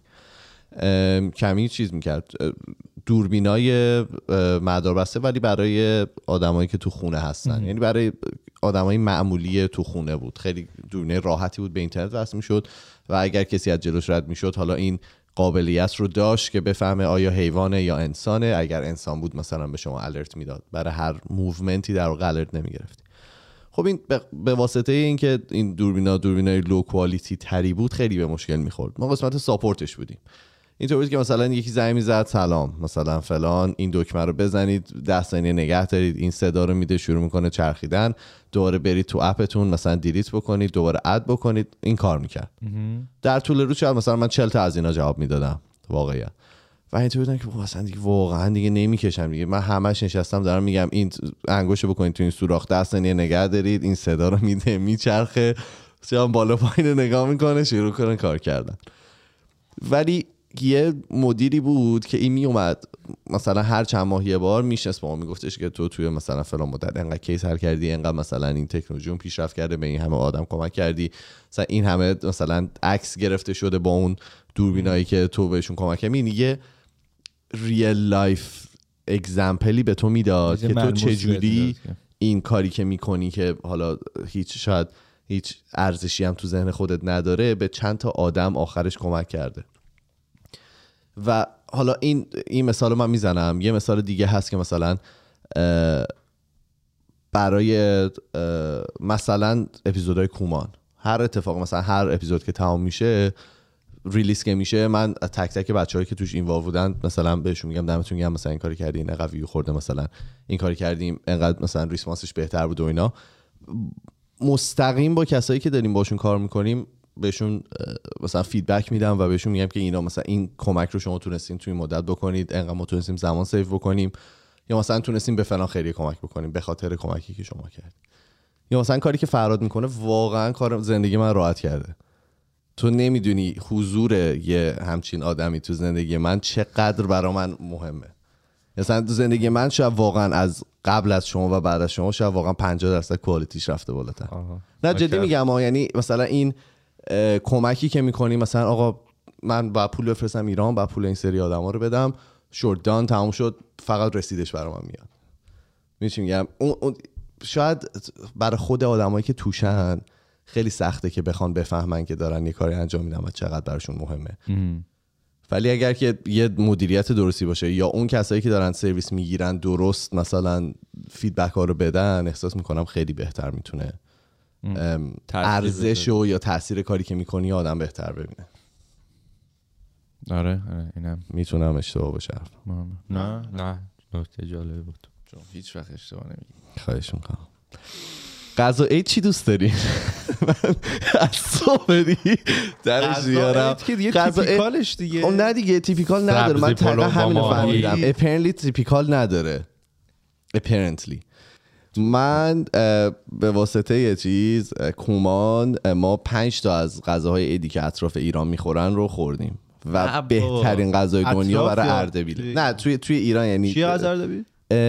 کمی چیز می‌کرد. دوربینای مداربسته ولی برای آدمایی که تو خونه هستن. یعنی برای آدمای معمولی تو خونه بود. خیلی دوربینه راحتی بود به اینترنت وصل می‌شد. و اگر کسی از جلوش رد می‌شد حالا این قابلیت رو داشت که بفهمه آیا حیوانه یا انسانه. اگر انسان بود مثلا به شما alert می‌داد. برای هر movement ی در واقع alert نمی‌گرفتی. خب این به واسطه اینکه این دوربینا دوربینای low quality تری بود خیلی به مشکل می‌خورد. ما قسمت support ش بودیم. اینطور بود که مثلا یکی زنگ می‌زد سلام مثلا فلان این دکمه رو بزنید ده ثانیه نگه دارید این صدا رو میده شروع می‌کنه چرخیدن دوباره برید تو app تون مثلا delete بکنید دوباره add بکنید این کار می‌کرد. در طول روز شاید مثلا من 40 تا از اینا جواب می‌دادم. واقعا و اینطور بودن که مثلا دیگه واقعا دیگه نمی‌کشم دیگه. من همش نشستم دارم میگم این انگشتو بکنید تو این سوراخ ده ثانیه نگه دارید این صدا رو میده میچرخه. بالا پایین نگاه می‌کنه شروع کنه کار کردن. ولی یه مدیری بود که این میومد مثلا هر چند ماه یه بار میشست با ما میگفتش که تو توی مثلا فلان مدت انقدر case حل کردی انقدر مثلا این تکنولوژی پیشرفت کرده به این همه آدم کمک کردی. مثلا این همه مثلا عکس گرفته شده با اون دوربینایی که تو بهشون کمک کردی. یه real life example ی به تو می‌داد که تو چجوری این کاری که می‌کنی که حالا هیچ شاید هیچ ارزشی هم تو ذهن خودت نداره به چند تا آدم آخرش کمک کرده. و حالا این این مثال رو من می‌زنم. یه مثال دیگه هست که مثلا برای مثلا اپیزودهای کومان. هر اتفاق مثلا هر اپیزود که تمام میشه release که میشه من تک تک بچه‌هایی که توش involve بودن مثلا بهشون میگم دمتون گرم مثلا این کاری کردی این قوی خورده مثلا این کاری کردیم انقدر مثلا response ش بهتر بود و اینا. مستقیم با کسایی که داریم باشون کار می‌کنیم بهشون مثلا feedback میدم و بهشون میگم که اینا مثلا این کمک رو شما تونستین توی مدت بکنید انقدر ما تونستیم زمان save بکنیم. یا مثلا تونستیم به فلان خیلی کمک بکنیم به خاطر کمکی که شما کرد یا مثلا کاری که فراد می‌کنه واقعا کار زندگی من راحت کرده. تو نمی‌دونی حضور یه همچین آدمی تو زندگی من چقدر برا من مهمه. مثلا تو زندگی من شاید واقعا از قبل از شما و بعد از شما شاید واقعا 50 درصد کوالیتیش رفته بالاتر. نه جدی میگم یعنی مثلا این کمکی که می‌کنی مثلا آقا من با پول بفرستم ایران با پول این سری آدما رو بدم. شوردان تموم شد. فقط رسیدش برای من میاد میشه میگم؟ اون, شاید برای خود آدمایی که توشن خیلی سخته که بخوان بفهمن که دارن یه کاری انجام میدن و چقدر براشون مهمه. ولی اگر که یه مدیریت درستی باشه یا اون کسایی که دارن سرویس می‌گیرن درست مثلا فیدبک ها رو بدن احساس می‌کنم خیلی بهتر می‌تونه ارزش و یا تاثیر کاری که می‌کنی آدم بهتر ببینه. آره آره اینم. می‌تونم اشتباه باشه. نه نه نکته جالبی بود. چون هیچ وقت اشتباه نمیگی. خواهش می‌کنم. غذا چی دوست داری؟ <laughs> من از صبح بری درش دیگه غذا تیپیکالش دیگه. خب نه دیگه تیپیکال نداره. من با همین. فهمیدم. Apparently تیپیکال نداره. Apparently. من به واسطه یه چیز کومان ما پنج تا از غذاهای عیدی که اطراف ایران می‌خورن رو خوردیم. و بهترین غذای دنیا برای توی- نه توی توی ایران یعنی چی از اردبیل؟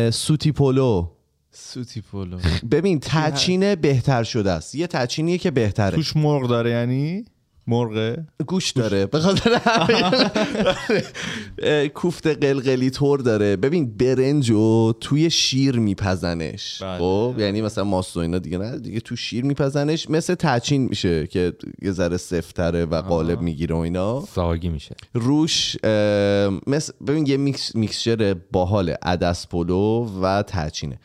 سوتی پلو سوتی پلو ببین تچین بهتر شده است. یه تچینیه که بهتره. توش مرغ داره یعنی؟ مرغه گوش داره. به خاطر کوفته قلقلی طور داره. ببین برنج و توی شیر میپزنش. بله. خب؟ یعنی مثلا ماست و اینا دیگه نه دیگه تو شیر میپزنش. مثل تچین میشه که یه ذره سفتره و قالب می‌گیره و اینا. ساگی میشه. روش مثل ببین یه میکس میکسچر باحال عدس پلو و تچینه.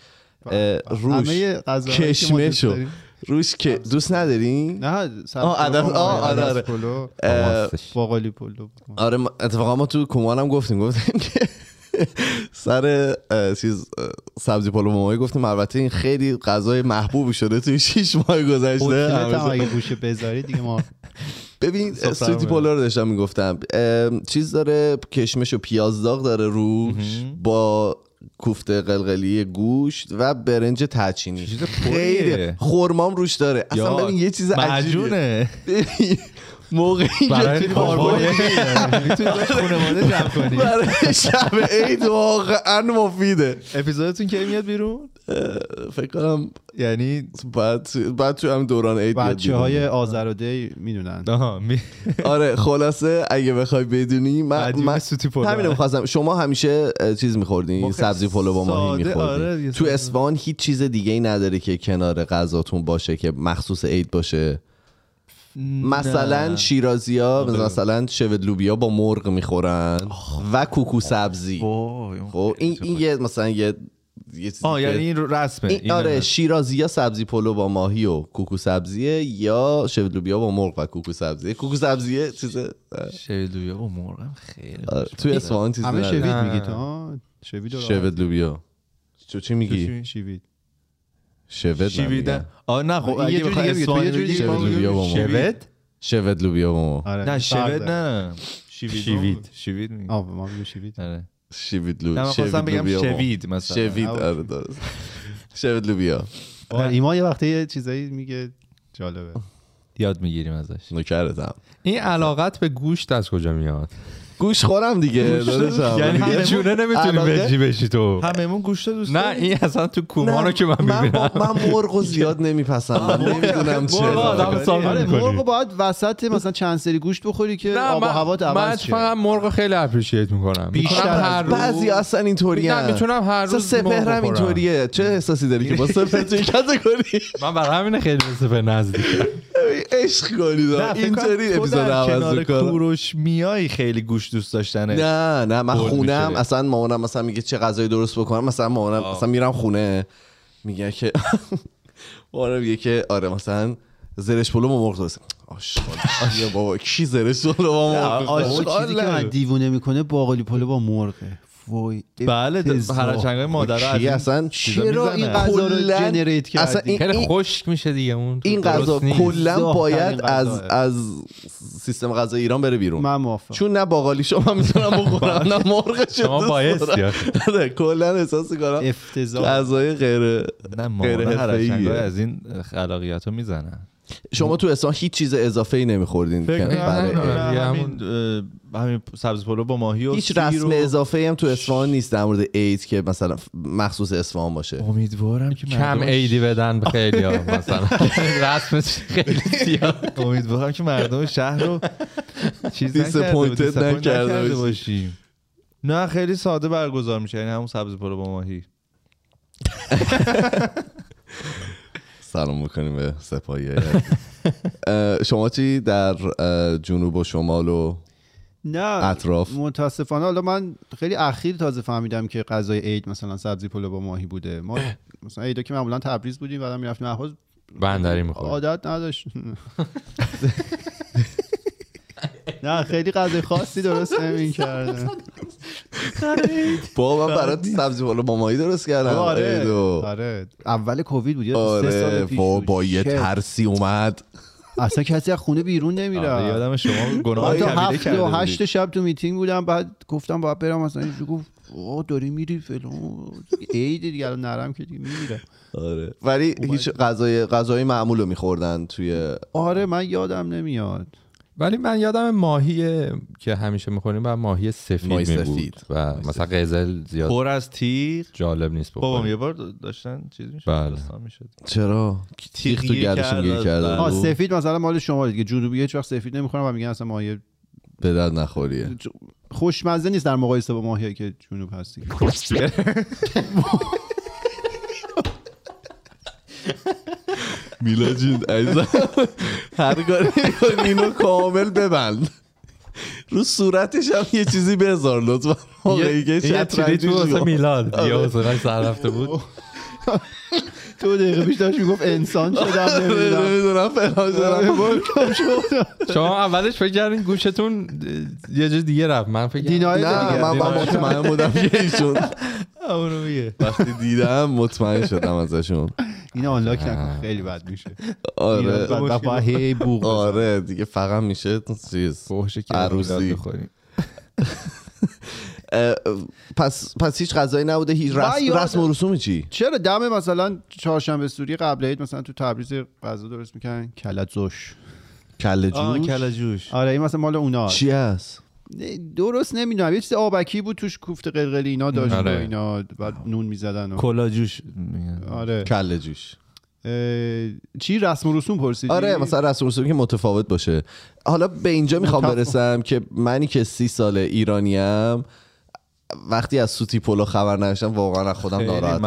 روش که ما دوست کشمشو. روش که دوست نداری نه آره، آره. پلو ماستش. باقالی پلو آره ما- اتفاقا ما تو کمان هم گفتیم گفتیم که <laughs> سر چیز سبزی پلو مامایی گفتیم البته این خیلی غذای محبوبی شده توی شیش ماه گذشته. اگه گوشه بذاری دیگه ما <laughs> ببین سوتی می‌بره. پلو رو داشتم می‌گفتم. چیز داره کشمش و پیاز داغ داره روش با کوفته قلقلی گوشت و برنج تچینی چیز خیلی. خورمام روش داره. اصلا ببین یه چیز عجیبه موقعی که برای خانواده جمع کنی. برای شب عید واقعا مفیده. اپیزودتون کی میاد بیرون؟ فکر کنم یعنی بعد بعد تو هم دوران عید بچه های بیرون. آذر و دی می‌دونن. آره خلاصه اگه بخوای بدونی من, من. همین می‌خواستم. شما همیشه چیز میخوردین سبزی پلو با ماهی آره، میخوردین. یه تو. اسفان هیچ چیز دیگه ای نداره که کنار غذاتون باشه که مخصوص عید باشه. مثلا شیرازی ها مثلا شود لوبیا با مرغ می‌خورن. و کوکو سبزی. خب این این یه مثلا یه آه یعنی این رسمه. این این آره نه. شیرازی یا سبزی پلو با ماهی و کوکو سبزیه یا شود لوبیا با مرغ و کوکو سبزیه. کوکو سبزیه چیز شوید لوبیا با مرغم خیلی آره، توی اصفهان چیزی همه. شوید نه. میگی تو شوید لوبیا. تو چی میگی؟ شوید. شود شیویدن. آه نه خب یه اگه بخوای بگی. شوید شوید لوبیا با شوید؟ شود لوبیا با مرغ. آره نه داره. نه شوید شیوید. شوید میگی آه ما میگه شوید آره. شوید نه من لوبیا خواستم بگم شوید مثلا. شوید آره درست. شود لوبیا. آه، ایمان یه وقتی یه چیزایی میگه جالبه. یاد می‌گیریم ازش. نکردم این علاقت به گوشت از کجا میاد؟ گوش خورم دیگه داداشم. یعنی. یه جوره نمی‌تونی بجی بشی تو. هممون گوشت دوست نه؟ این اصلا تو کومانو که من من, می‌بینم. من مرغ زیاد نمیپسندم. نمی‌دونم مرغ. چرا. آدم ساده آره. مرغ باید وسط مثلا چند سری گوشت بخوری که آب و من, هوات من عوض شه. فقط مرغ خیلی اپریشیت می‌کنم. بیشتر هر روز. بعضی اصلا اینطوری نه می‌تونم هر روز سپهرم مرغ بخورم. اینطوریه. چه احساسی داری که با سپهر توی کاتگوری من برای همین خیلی به سپهر نزدیکم. عشق کنید اینطوری اپیزود عوض کنار کوروش میای خیلی گوشت دوست داشتنه. نه نه من خونم. اصلا مامانم مثلا میگه چه غذایی درست بکنم مثلا مامانم مثلا میرم خونه میگه که <laughs> مامانم میگه که آره مثلا زرش پلو با مرغ درست آشغال. بابا کی زرش پلو با مرغ می‌خوره؟ چیزی که من دیوونه می‌کنه باقالی پلو با مرغه. وای بله افتضاح. هرچنگای مادر این اصلا چرا این. غذا رو کلاً- جنریت اصلا کردی این- خیلی خشک میشه دیگه اون این غذا. کلا باید از. از سیستم غذا ایران بره بیرون من موافقم چون نه باقالی شما می‌تونم بخورم <laughs> نه مرغ شما بایستی آخه. آره کلا احساس کنم افتضاح غذای غیر نه غیر از این خلاقیت رو می‌زنن شما تو اصفهان هیچ چیز اضافه ای نمیخوردین که برای همین همین سبز پلو با ماهی و هیچ رسم و- اضافه ای هم تو اصفهان نیست در مورد عید که مثلا مخصوص اصفهان باشه. امیدوارم که کم مردم- عیدی بدن خیلی ها مثلا. <laughs> رسمش خیلی زیاد. امیدوارم که مردم شهر رو چیز Disappointed نکرده, نکرده نکرده باشی. باشیم. نه خیلی ساده برگزار میشه. یعنی همون سبز پلو با ماهی. <laughs> سلام بکنیم به سپاهی <laughs> شما چی در جنوب و شمال و نه اطراف؟ متاسفانه حالا من خیلی اخیر تازه فهمیدم که غذای عید مثلا سبزی پلو با ماهی بوده. ما مثلا عیدا که معمولا تبریز بودیم بعدم می‌رفتیم اهواز. بندری می‌خورد عادت نداشت. <laughs> <laughs> نه خیلی غذای خاصی درست نمی‌کردن. با من برات سبزی پلو با ماهی درست کردم. آره. آره. اول کووید بود آره با, یه. ترسی اومد. اصلا کسی از خونه بیرون نمیره آره، یادم شما گناه کبیره کرده و. هشت شب تو میتینگ بودم بعد گفتم باید برم مثلا اینجا گفت آه داری میری فلان. عید دیگه الان نرم که دیگه میمیره آره. ولی هیچ غذای غذای معمول رو میخوردن توی آره من یادم نمیاد. ولی من یادم ماهی که همیشه می‌خوریم و ماهی سفید ماهی می بود سفید. و مثلا قزل زیاد پر از تیغ؟ جالب نیست بابام بخوریم یه بار داشتن چیز می‌شد؟ بله. داستان می‌شد. چرا؟ تیغ تو گردشون گیر کرد. کرده. سفید مثلا مال شما دیگه. جنوبی هیچ وقت سفید نمی‌خورن و میگن اصلا ماهی به درد نخوریه. خوشمزه نیست در مقایسه با ماهی که جنوب هست <laughs> میلا جون عزیزم. هر کاری اینو کامل ببند. رو صورتش هم یه چیزی بذار لطفا. یه چیزی تو واسه میلاد. آره. یه حوصله‌اش سر رفته بود. <laughs> دو دقیقه پیش داشت می‌گفت انسان شدم نمی‌دونم. نمی‌دونم فلان شدم. شما اولش فکر کردین گوشتون یه جای دیگه رفت. من فکر کردم- دینای نه دیگه. من مطمئن بودم که ایشون اونو میگه. وقتی دیدم مطمئن شدم ازشون. این آنلاک نکن خیلی بد میشه. آره. هی بوق آره دیگه فقط میشه چیز عروسی. <laughs> پس پس هیچ غذایی نبوده هیچ رسم, رسم و رسومی چی؟ چرا دم مثلا چهارشنبه سوری قبل عید مثلا تو تبریز غذا درست می‌کنن کلت زوش کله آه جوش؟ کله جوش. آره این مثلا مال اونا. چی هست؟ درست نمی‌دونم. یه چیز آبکی بود توش کوفته قلقلی اینا داشت و آره. اینا بعد نون می‌زدن و کلا جوش. آره. کله جوش. اه، چی؟ رسم و رسوم پرسیدی؟ آره مثلا رسم و رسومی که متفاوت باشه. حالا به اینجا می‌خوام. برسم که منی که سی ساله ایرانیم وقتی از سوتی پلو خبر نداشتم واقعا از خودم ناراحتم.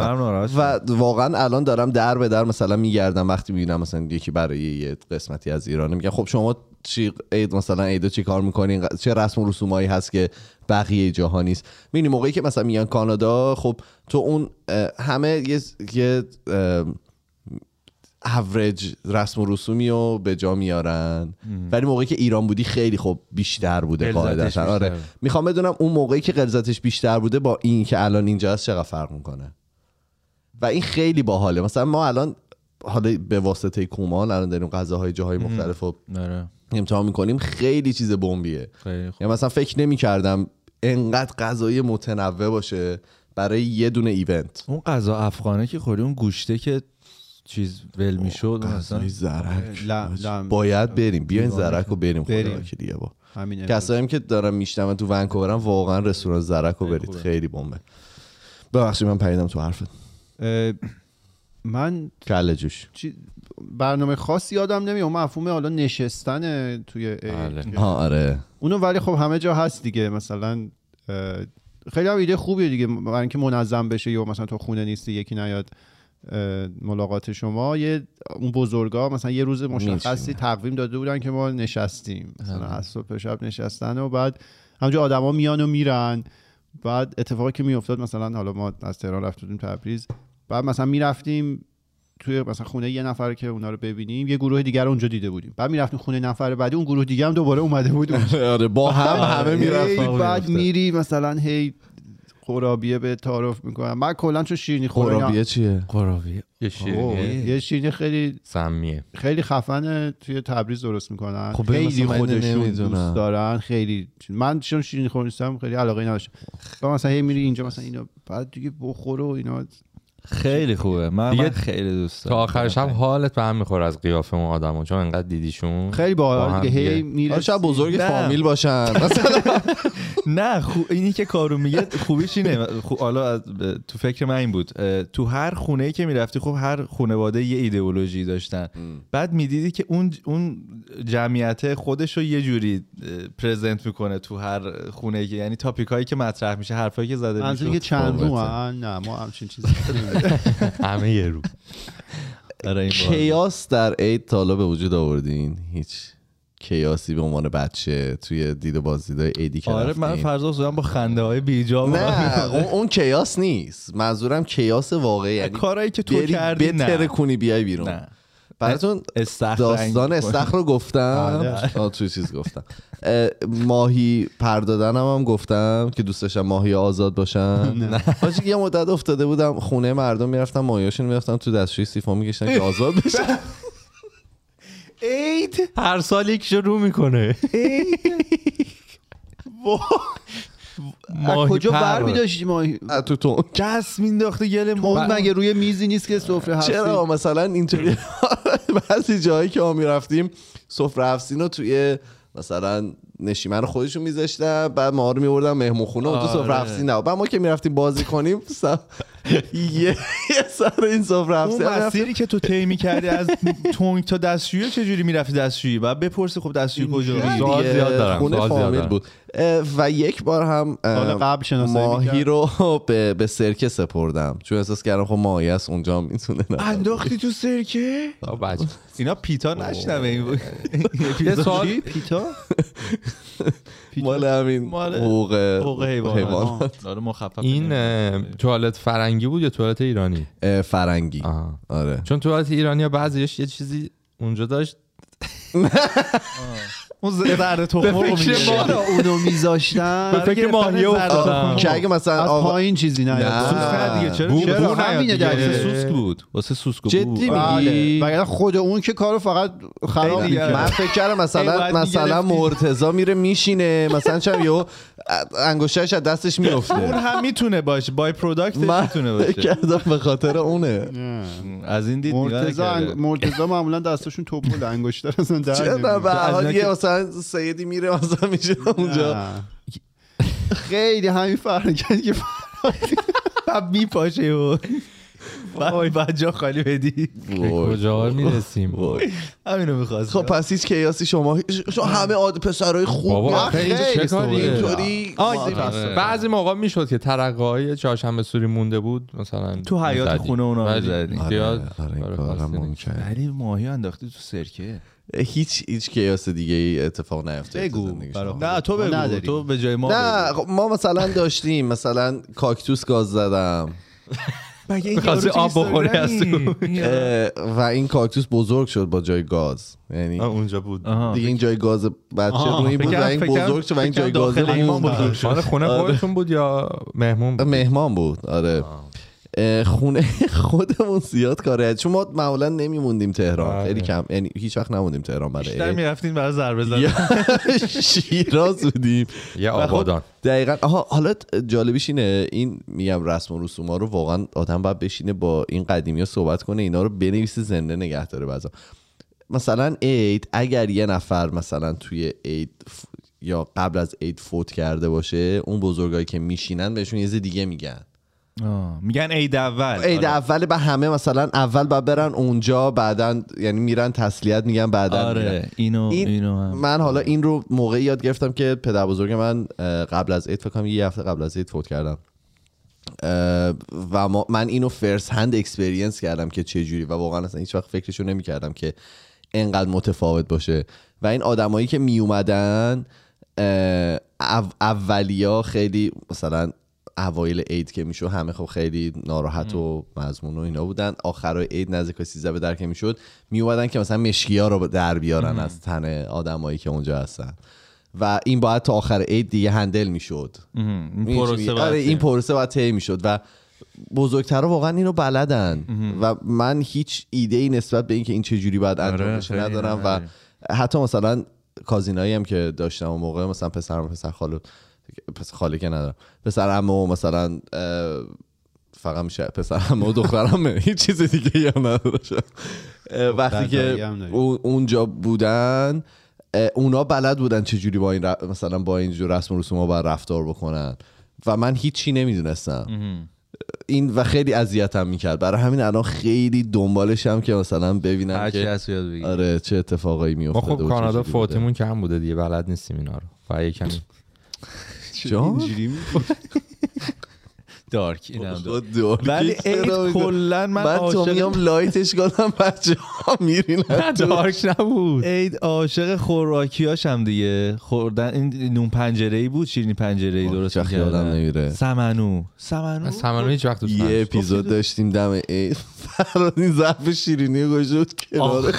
و واقعا الان دارم در به در مثلا میگردم وقتی می‌بینم مثلا یکی برای یه قسمتی از ایرانه میگم خب شما چی عید مثلا عیدو چی کار می‌کنین چه رسم و رسومایی هست که بقیه جاها نیست؟ می‌بینی موقعی که مثلا میگن کانادا خب تو اون همه یه یه اوریج رسم و رسومی رو به جا میارن. ولی موقعی که ایران بودی خیلی خب بیشتر بوده قاعدتا. آره. می‌خوام بدونم اون موقعی که غلظتش بیشتر بوده با این که الان اینجا هست چقدر فرق می‌کنه؟ و این خیلی باحاله. مثلا ما الان حالا به واسطه کومان الان داریم غذاهای جاهای مختلف رو آره. امتحان می‌کنیم. خیلی چیز بمبیه. خیلی خوب. یا مثلا فکر نمی‌کردم انقدر غذای متنوع باشه برای یه دونه ایونت. اون غذا افغانه که خوری اون گوشته که چیز ول می‌شد غذای زرک. باید بریم. بیاین زرک رو بریم. خدا که دیگه با. کسایی هم که دارم میشنم تو ونکوورم واقعا رستوران زرک رو برید. خیلی بمبه. ببخشید من پریدم تو حرفت. من کله جوش. چی- برنامه خاصی یادم نمیاد. مفهوم حالا نشستن توی ها آره. اونو ولی خب همه جا هست دیگه. مثلا خیلی هم ایده خوبیه دیگه. برای اینکه منظم بشه یا مثلا تو خونه نیستی یکی نیاد. ملاقات شما یه اون بزرگا مثلا یه روز مشخصی. تقویم داده بودن که ما نشستیم. مثلا از صبح شب نشستن و بعد همونجا آدما میان و میرن. بعد اتفاقی که میافتاد مثلا حالا ما از تهران رفته بودیم تبریز. بعد مثلا می‌رفتیم توی مثلا خونه یه نفر که اونا رو ببینیم یه گروه دیگر رو اونجا دیده بودیم. بعد می‌رفتیم خونه نفر بعدی اون گروه دیگه هم دوباره اومده بود. <laughs> آره با هم <laughs> همه هی می‌رفتن بعد میری مثلا هی قرابیه به تعارف می‌کنم. من کلا چون شیرینی خوره خرابیه چیه؟ قراوی یه شیرینی یه شیرینی خیلی سمیه. خیلی خفن توی تبریز درست می‌کنن. خب خیلی خودشون. دوست دارن خیلی من چون شیرینی خور نیستم خیلی علاقه نداشتم. مثلا هی میری اینجا مثلا اینا بعد دیگه بخور و اینا. خیلی خوبه. من, دیگه من خیلی دوست تا دارم آخر شب حالت به هم می‌خوره از قیافه اون آدمو چون انقدر دیدیشون خیلی با باحال هم دیگه. هی. میره شاید بزرگ نه. فامیل باشن. <laughs> مثلا نه خو... اینی که کارو میگه خوبیش اینه. خو... حالا از... تو فکر من این بود. تو هر خونه ای که می‌رفتی خب هر خانواده یه ایدئولوژی داشتن. بعد می‌دیدی که اون اون جمعیت خودش رو یه جوری پرزنت می‌کنه تو هر خونه ای که یعنی تاپیک هایی که مطرح میشه حرفایی که زده میشه. که چند؟ نه ما همچین چیزی <laughs> همه یه رو. آره،. کیاس در عید تا حالا به وجود آوردین؟ هیچ کیاسی به عنوان بچه توی دید و بازدیدهای عیدی که آره من زدم با خنده های بیجا نه اون, اون کیاس نیست. منظورم کیاس واقعی یعنی کارهایی که تو کردی بتره نه. کنی بیای بیرون. نه. براتون استخر داستان استخر رو گفتم؟ آه توی چیز گفتم. اه، ماهی پردادنم هم گفتم که دوست داشتم ماهی آزاد باشن. <laughs> حاجی یه مدت افتاده بودم خونه مردم می‌رفتم ماهیاشون می‌رفتم تو دستشوی سیفون میگشتن که آزاد بشن. <laughs> عید؟ هر سال یکیشو رو می‌کنه. <laughs> از کجا. بر میداشتی ماهی؟ تو تو دست مینداخته گل ما مگه روی میزی نیست که سفره هستی؟ چرا؟ مثلا اینطوری <laughs> بعضی جایی که ما می‌رفتیم سفره هفسین رو توی مثلا نشیمن خودشون میذاشتن بعد ما رو میبردن مهمون خونه و تو آره. سفره هفسین نه بعد ما که می‌رفتیم بازی کنیم یه سر این سفره اون مسیری که تو طی می‌کردی از تونگ تا دستشویی چجوری می‌رفتی دستشویی؟ بعد بپرسی خب دستشویی کجا؟ سوال زیاد دارم، خونه فامیل. بود. و یک بار هم قبل ماهی. رو <laughs> به, به سرکه سپردم. چون احساس کردم خب ماهی هست اونجا هم می‌تونه انداختی تو سرکه. اینا پیتا نشنوه. این یه <laughs> مال همین مال حقوق حیوانات. آره مخفف این توالت فرنگی بود یا توالت ایرانی؟ فرنگی. آره. چون توالت ایرانی بعضیش یه چیزی اونجا داشت. <laughs> <laughs> اون زرد تخم رو فکر میگه. ما- چرا اونو میذاشتن به فکر ماهی افتادم که اگه مثلا آقا- پایین چیزی نه. سوسک دیگه چرا همینه دیگه؟ دلیل. واسه سوسک بود واسه سوسک و جدی. میگی؟ بله خود اون که کارو فقط خراب می‌کرد. من فکر کردم مثلا مثلا. مرتضا میره میشینه مثلا چم یهو انگشتش از دستش اون میفته هم می‌تونه باشه بای پروداکت می‌تونه باشه کردم به خاطر اونه از این دید مرتضی. مرتضی معمولا دستشون توپل انگشتر اصلا در چرا. به حال یه سیدی میره مثلا میشه اونجا. خیلی همین فرق کرد که میپاشه و بعد بعد جا خالی بدی کجا می‌رسیم وای. همینو می‌خواست خب پس هیچ کیاسی شما شما همه پسرای خوب؟ اینطوری متاسفم. بعضی موقع می‌شد که ترقه های چهارشنبه سوری مونده بود مثلا تو می‌زدی. خونه اونا ولی می‌زدی. آره، آره، این کار کارم خاصی ممکنه. ولی ماهی انداختی تو سرکه هیچ هیچ کیاس دیگه ای اتفاق نیفتاد بگو، تو زندگی برا شما. نه تو ما بگو نداریم. تو به جای ما نه بگو. خب ما مثلا داشتیم مثلا کاکتوس گاز زدم <laughs> مگه آب بخوری از؟ اه، و این کاکتوس بزرگ شد با جای گاز یعنی اونجا بود آها. دیگه این جای گاز بچه روی بود این بزرگ شد و این جای گاز شد. مال خونه خودتون بود یا مهمون بود مهمان بود آره خونه خودمون زیاد کاره چون ما معمولا نمیموندیم تهران. آره. خیلی کم. یعنی هیچ وقت نموندیم تهران برای بیشتر عید. می‌رفتین برای ضربه زدن. یا <laughs> شیراز بودیم. و خب آبادان. دقیقا. آها حالا جالبیش اینه این میگم رسم و رسوم ها رو واقعا آدم باید بشینه با این قدیمی ها صحبت کنه اینا رو بنویسه زنده نگه داره بعضا. مثلا عید اگر یه نفر مثلا توی عید ف- یا قبل از عید فوت کرده باشه اون بزرگایی که میشینن بهشون یه چیز دیگه میگن. آه. میگن عید اول عید آره. اول به همه مثلا اول باید برن اونجا بعدا یعنی میرن تسلیت میگن بعدا میرن. آره اینو این اینو هم من حالا این رو موقعی یاد گرفتم که پدر بزرگ من قبل از عید فکر کنم یه هفته قبل از عید فوت کردن و ما من اینو first hand experience کردم که چه جوری و واقعا اصلا هیچ وقت فکرشو نمی‌کردم که انقدر متفاوت باشه و این آدمایی که می اومدن او- اولیا خیلی مثلا اوایل عید که می‌شد همه خب خیلی ناراحت و مضمون و اینا بودن. آخر عید نزدیک 13 به در که می‌شد. می اومدن که مثلا مشکی ها رو در بیارن از تن آدمایی که اونجا هستن. و این باید تا آخر عید دیگه هندل می‌شد. این پروسه آره باید این پروسه باید طی می‌شد و بزرگترها واقعا اینو بلدن. و من هیچ ایده ای نسبت به اینکه این چه جوری باید انجام آره، بشه ندارم. و نداری. حتی مثلا کازینایی هم که داشتم اون موقع مثلا پسرم و پسر خاله پس خاله که ندارم. پسر عمو مثلا فقط میشه پسرم و دخترم هیچ چیز دیگه هم نداشتم اه، وقتی که اونجا بودن اونا بلد بودن چجوری با این ر- مثلا با اینجور رسم و رسوم باید رفتار بکنن. و من هیچی نمی‌دونستم. این و خیلی اذیتم می‌کرد. برای همین الان خیلی دنبالشم که مثلا ببینم هرچی که آره چه اتفاقایی ما میافتاده خب و کانادا. فوتیمون کم بوده دیگه بلد نیستیم اینا رو. و یه اینجوری <laughs> دارک اینم دارک. خود دارکی ولی می‌کنی؟ کلا من من تو میام لایتش کنم بچه ها میرین دارک نبود. عید عاشق خوراکیاش هم دیگه. خوردن این نون پنجره ای بود شیرینی پنجره ای درست می‌کردن. نمیره. سمنو. سمنو؟ من سمنو هیچ وقت یه. اپیزود داشتیم دم عید. <laughs> فراد این ظرف شیرینی بود کنار.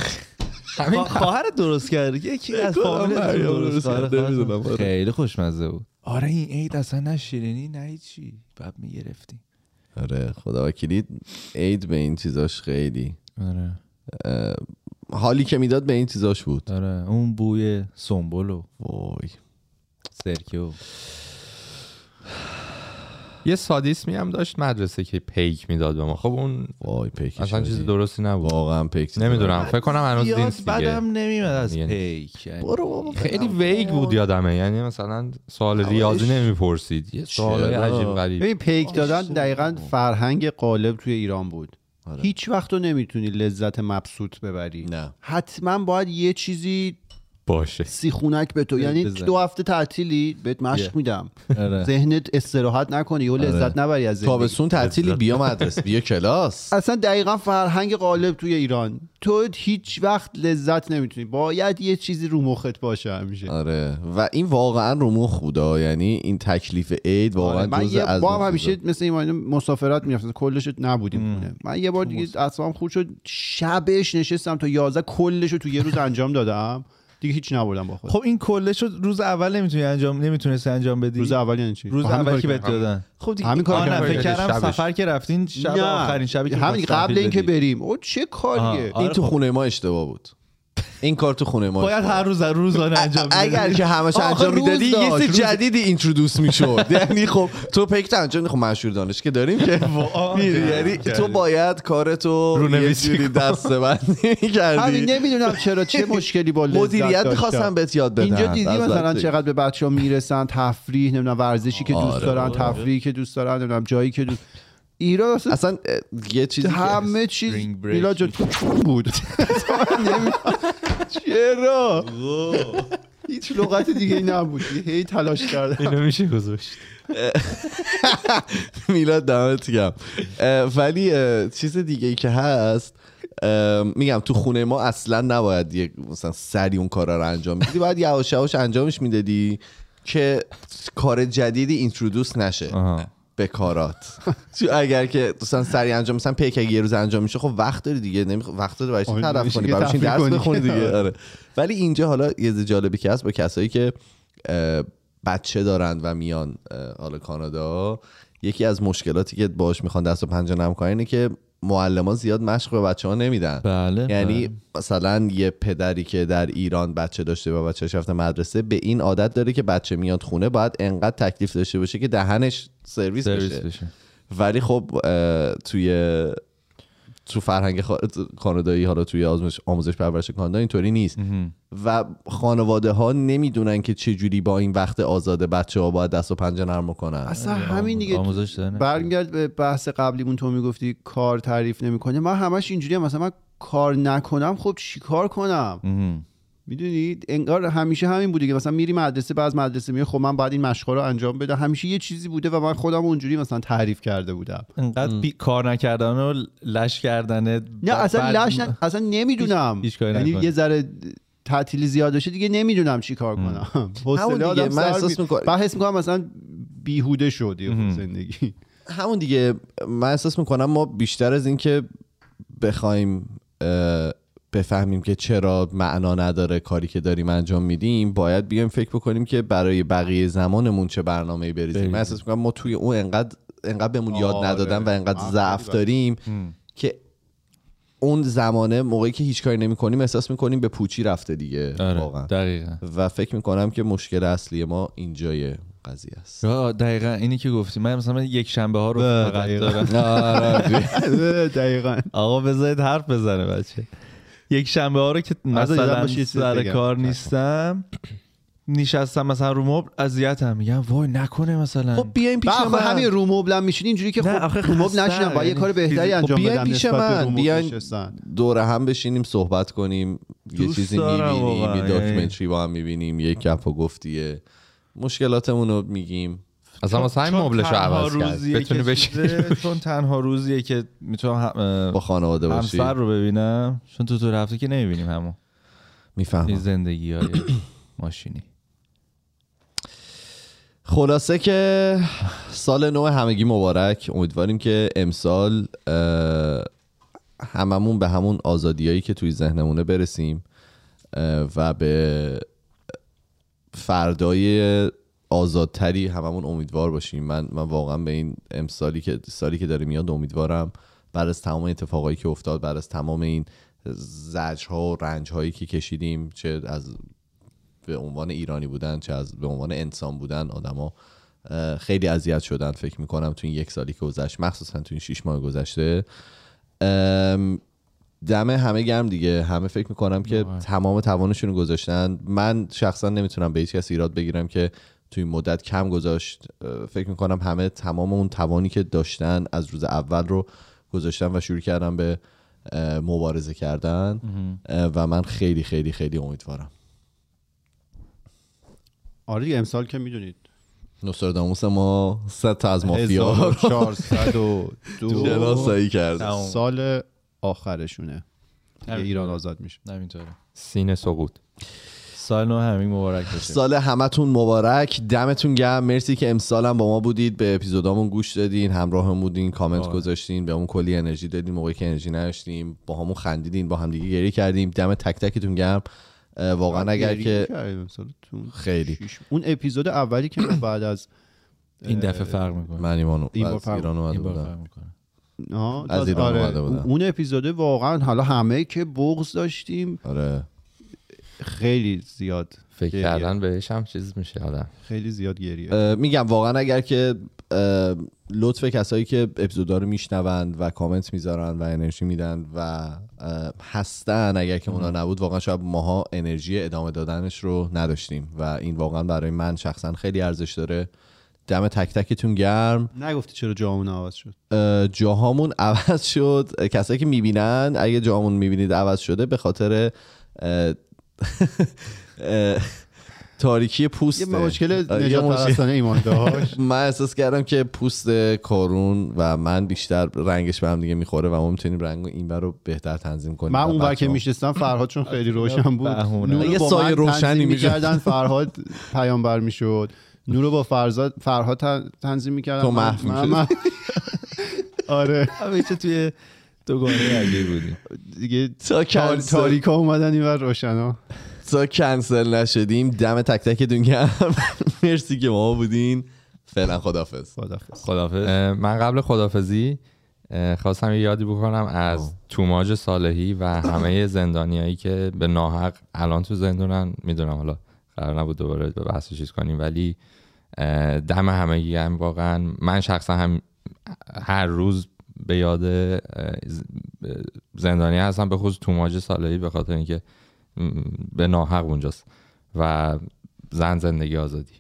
همین خوا- خواهرت درست کرد یکی از فامیل درست کرد آره. خیلی خوشمزه بود. آره این عید اصلا نه شیرینی نه هیچی. بعد می‌گرفتیم. آره خدا وکیلی. عید به این چیزاش خیلی. آره. اه، حالی که می‌داد به این چیزاش بود. آره اون بوی سنبل و وای. سرکه و یه سادیسمی هم داشت مدرسه که پیک می‌داد به ما. خب اون وای پیک اصلا چیز درستی نبود. واقعا پیک نمی‌دونم فکر کنم هنوز دیگه. بدم نمیاد از پیک. برو بابا خیلی ویگ بود یادمه. یعنی مثلا سوال ریاضی نمی‌پرسید. یه سوال؟ عجیب غریب. ببین پیک دادن دقیقا فرهنگ غالب توی ایران بود. آره. هیچ وقت تو نمی‌تونی لذت مبسوط ببری. نه. حتما باید یه چیزی باشه. سیخونک به تو. یعنی بزن. دو هفته تعطیلی بهت مشق میدم. آره. ذهنت استراحت نکنی. و لذت نبری از زندگی تابستون تعطیلی بیا مدرسه بیا کلاس. <laughs> اصلا دقیقا فرهنگ غالب توی ایران. تو هیچ وقت لذت نمی‌تونی. باید یه چیزی رو مخت باشه همیشه. آره. و این واقعا رو مخ بودا یعنی این تکلیف عید واقعا آره، من جز یه از با هم همیشه. مثل این مسافرت می‌رفتم. کلش نبودیم من یه بار دیگه اصلا خود شد شبش نشستم تا 11 کلش رو تو یه روز انجام دادم. دیگه هیچ نبردم با خود خب این کلش رو روز اول نمی‌تونی انجام نمی‌تونستی انجام بدی روز اول یعنی چی روز خب اول که بهت. دادن خب دیگه همین کردم. فکر کردم. سفر که رفتین شب. آخرین شبی که همین قبل اینکه. بریم او چه کاریه. این آره تو خب. خونه ما اشتباه بود این کار تو خونه ما باید اشتباه هر روز روزانه انجام اگر که همش انجام روز می‌دادی یه روز- جدیدی اینترودوس می‌شد <laughs> یعنی خب تو پیک انجام خب مشهور دانش که داریم که <laughs> می‌ری. یعنی تو باید کارتو یه رونویسی دسته بندی <laughs> همین می‌کردی نمی‌دونم چرا چه مشکلی با لذت مدیریت. می‌خواستم بهت یاد بدم اینجا دیدی مثلا. چقدر به بچه ها می‌رسن تفریح نمی‌دونم ورزشی که دوست آره، دارن آره. تفریحی که دوست دارن نمی‌دونم جایی که دوست ایران اصلا اصلا یه چیزی که- همه چیز. میلا بود. چرا؟ هیچ لغت دیگه ای نبود هی تلاش کردم. اینو میشه گذاشت. <laughs> میلاد دمت گرم. اه، ولی چیز دیگه ای که هست میگم تو خونه ما اصلا نباید یه مثلا سری اون کارا رو انجام میدی باید یواش یواش انجامش می‌دادی که کار جدیدی اینترودوس نشه. به کارات. اگر که مثلا سری انجام مثلا پیک اگه یه روز انجام میشه خب وقت داری دیگه. نمیخ... وقت داری برای چی آره، تلف نمیشه کنی؟ برای درس. بخونی دیگه؟ <laughs> آره. ولی اینجا حالا یه جالبی که هست با کسایی که بچه دارن و میان حالا کانادا یکی از مشکلاتی که باش می‌خوان دست و پنجه نرم کنن اینه که معلمان زیاد مشق به بچه ها نمیدن. بله یعنی مثلا یه پدری که در ایران بچه داشته و بچهش رفته مدرسه به این عادت داره که بچه میاد خونه باید انقدر تکلیف داشته باشه که دهنش سرویس, سرویس بشه. بشه. ولی خب توی تو فرهنگ خا- کانادایی حالا توی آزمایش آموزش پرورش کانادا اینطوری نیست. و خانواده ها نمی‌دونن که چه جوری با این وقت آزاد بچه ها باید دست و پنجه نرم کنن اصلا همین دیگه آموزش برمیگرد به بحث قبلیمون تو می‌گفتی کار تعریف نمی‌کنه. من همش اینجوریه. مثلا من کار نکنم خب چیکار کنم. می‌دونید انگار همیشه همین بوده که مثلا میری مدرسه بعد از مدرسه میای خب من باید این مشقا رو انجام بدم. همیشه یه چیزی بوده و من خودم اونجوری مثلا تعریف کرده بودم. انقدر بی... کار نکردن و لش کردنه نه اصلا لش نه اصلا نمی‌دونم. یعنی. یه ذره تعطیلی زیاد باشه دیگه نمی‌دونم چی کار کنم. همون <laughs> حوصله دیگه، آدم من سر احساس می- می‌کنم- بعد حس می‌کنم مثلا بیهوده شد زندگی. <laughs> همون دیگه من احساس می‌کنم ما بیشتر از این که بخوایم اه، بفهمیم که چرا معنا نداره کاری که داریم انجام میدیم باید بیایم فکر بکنیم که برای بقیه زمانمون چه برنامه بریزیم. من احساس می‌کنم ما توی اون انقدر انقدر بهمون یاد آره. ندادن و انقدر ضعف داریم که اون زمانه موقعی که هیچ کاری نمی‌کنیم احساس می‌کنیم به پوچی رفته دیگه. آره واقعا. دقیقا. و فکر می‌کنم که مشکل اصلی ما اینجایه قضیه است. دقیقا. اینی که گفتی. من مثلا یک شنبه ها رو بله، فقط دقیقاً. دارم. <laughs> دقیقا. آقا بذارید حرف بزنه بچه. یک شنبه ها رو که مثلا سر. کار نیستم نشستم مثلا رو مبل اذیتم میگم وای نکنه مثلا خب بیاین پیش آخه من همین رو مبلم میشین اینجوری که خب آخه رو مبل. نشینم با یه کار بهتری خب انجام بیاین بدم پیش نسبت به من. بیاین. دور هم بشینیم صحبت کنیم یه چیزی می‌بینیم یه یعنی. داکیومنتری با هم می‌بینیم یه گپ و گفتیه مشکلاتمون رو میگیم اصلا واسه همین مبلش رو عوض کرد. بتونی چیزه، چون تنها روزیه که می‌تونم با خانواده باشی. همسر رو ببینم. چون تو تو رفته که نمی‌بینیم این می‌فهمم. زندگی های ماشینی. خلاصه که سال نو همگی مبارک. امیدواریم که امسال هممون به همون آزادیایی که توی ذهنمونه برسیم و به فردای آزادتری هممون امیدوار باشیم. من من واقعا به این امسالی که سالی که داره میاد امیدوارم بعد از تمام اتفاقایی که افتاد بعد از تمام این زجرها و رنجهایی که کشیدیم چه از به عنوان ایرانی بودن چه از به عنوان انسان بودن آدما خیلی اذیت شدن. فکر می‌کنم تو این یک سالی که گذشت مخصوصا تو این شیش ماه گذشته ام، دم همه گرم دیگه. همه فکر می‌کنم که. تمام توانشون گذاشتن. من شخصا نمی‌تونم به هیچ کس ایراد بگیرم که توی این مدت کم گذاشت. فکر می‌کنم همه تمام اون توانی که داشتن از روز اول رو گذاشتن و شروع کردن به مبارزه کردن. و من خیلی خیلی خیلی امیدوارم. آره دیگه امسال که می‌دونید. نوستراداموس ما صد تا از مافیا رو 1402 شناسایی کرد. سال آخرشونه. ایران آزاد میشه. همینطوره. سینه سقوط. سال نو همین مبارک باشه. سال همتون مبارک. دمتون گرم. مرسی که امسال هم با ما بودید. به اپیزودامون گوش دادین همراه بودین کامنت آره. گذاشتین به اون کلی انرژی دادین موقعی که انرژی نداشتیم با همون خندیدین با هم دیگه گریه کردیم. دم تک تکتون گرم. واقعا اگر که خیلی. شیش- اون اپیزود اولی که بعد از این دفعه فرق می‌کنه. من ایمان این بار از ایران اومده بودم. آه، از داد- ایران آره. اومده بودم. اون اپیزود واقعا حالا همه که بغض داشتیم. آره. خیلی زیاد فکر گریه. کردن بهش هم چیز میشه آدم خیلی زیاد گریه. میگم واقعا اگر که لطف کسایی که اپیزودا رو میشنوند و کامنت می‌ذارن و انرژی میدن و هستن اگر که اونا نبود واقعا شاید ماها انرژی ادامه دادنش رو نداشتیم و این واقعا برای من شخصا خیلی ارزش داره. دم تک تکتون گرم. نگفتی چرا جامون عوض شد؟ اه، جاهامون عوض شد. کسایی که می‌بینن اگه جاهامون می‌بینید عوض شده به خاطر <laughs> تاریکی پوست یه مشکل یه نجات پرستانه ایمان داشت. <laughs> من احساس کردم که پوست کارون و من بیشتر رنگش به هم دیگه می‌خوره و ما می‌تونیم رنگ این بر رو بهتر تنظیم کنیم. من اون ور که میشستم فرهاد چون خیلی روشن بود. نور یه با سایه روشنی. می‌کردن فرهاد پیامبر می‌شد. نور رو با فرزاد فرهاد تن- تنظیم می‌کردن. تو من- محو <laughs> آره. همیشه توی دوگانه <laughs> عجیب بودیم. دیگه تا کنسل تاریکا اومدن این ور روشنا. تا کنسل نشدیم دم تک تکتون گرم <laughs> مرسی که ما بودین. فعلا خدافظ خدافظ خدافظ من قبل خدافزی خواستم یه یادی بکنم از توماج صالحی و همه زندانیایی که به ناحق الان تو زندونن. می‌دونم حالا قرار نبود دوباره به بحث چیز کنیم ولی دم همگی هم واقعا من شخصا هم هر روز به یاد زندانی هستم به خصوص توماج صالحی به خاطر اینکه به ناحق اونجاست و زن زندگی آزادی.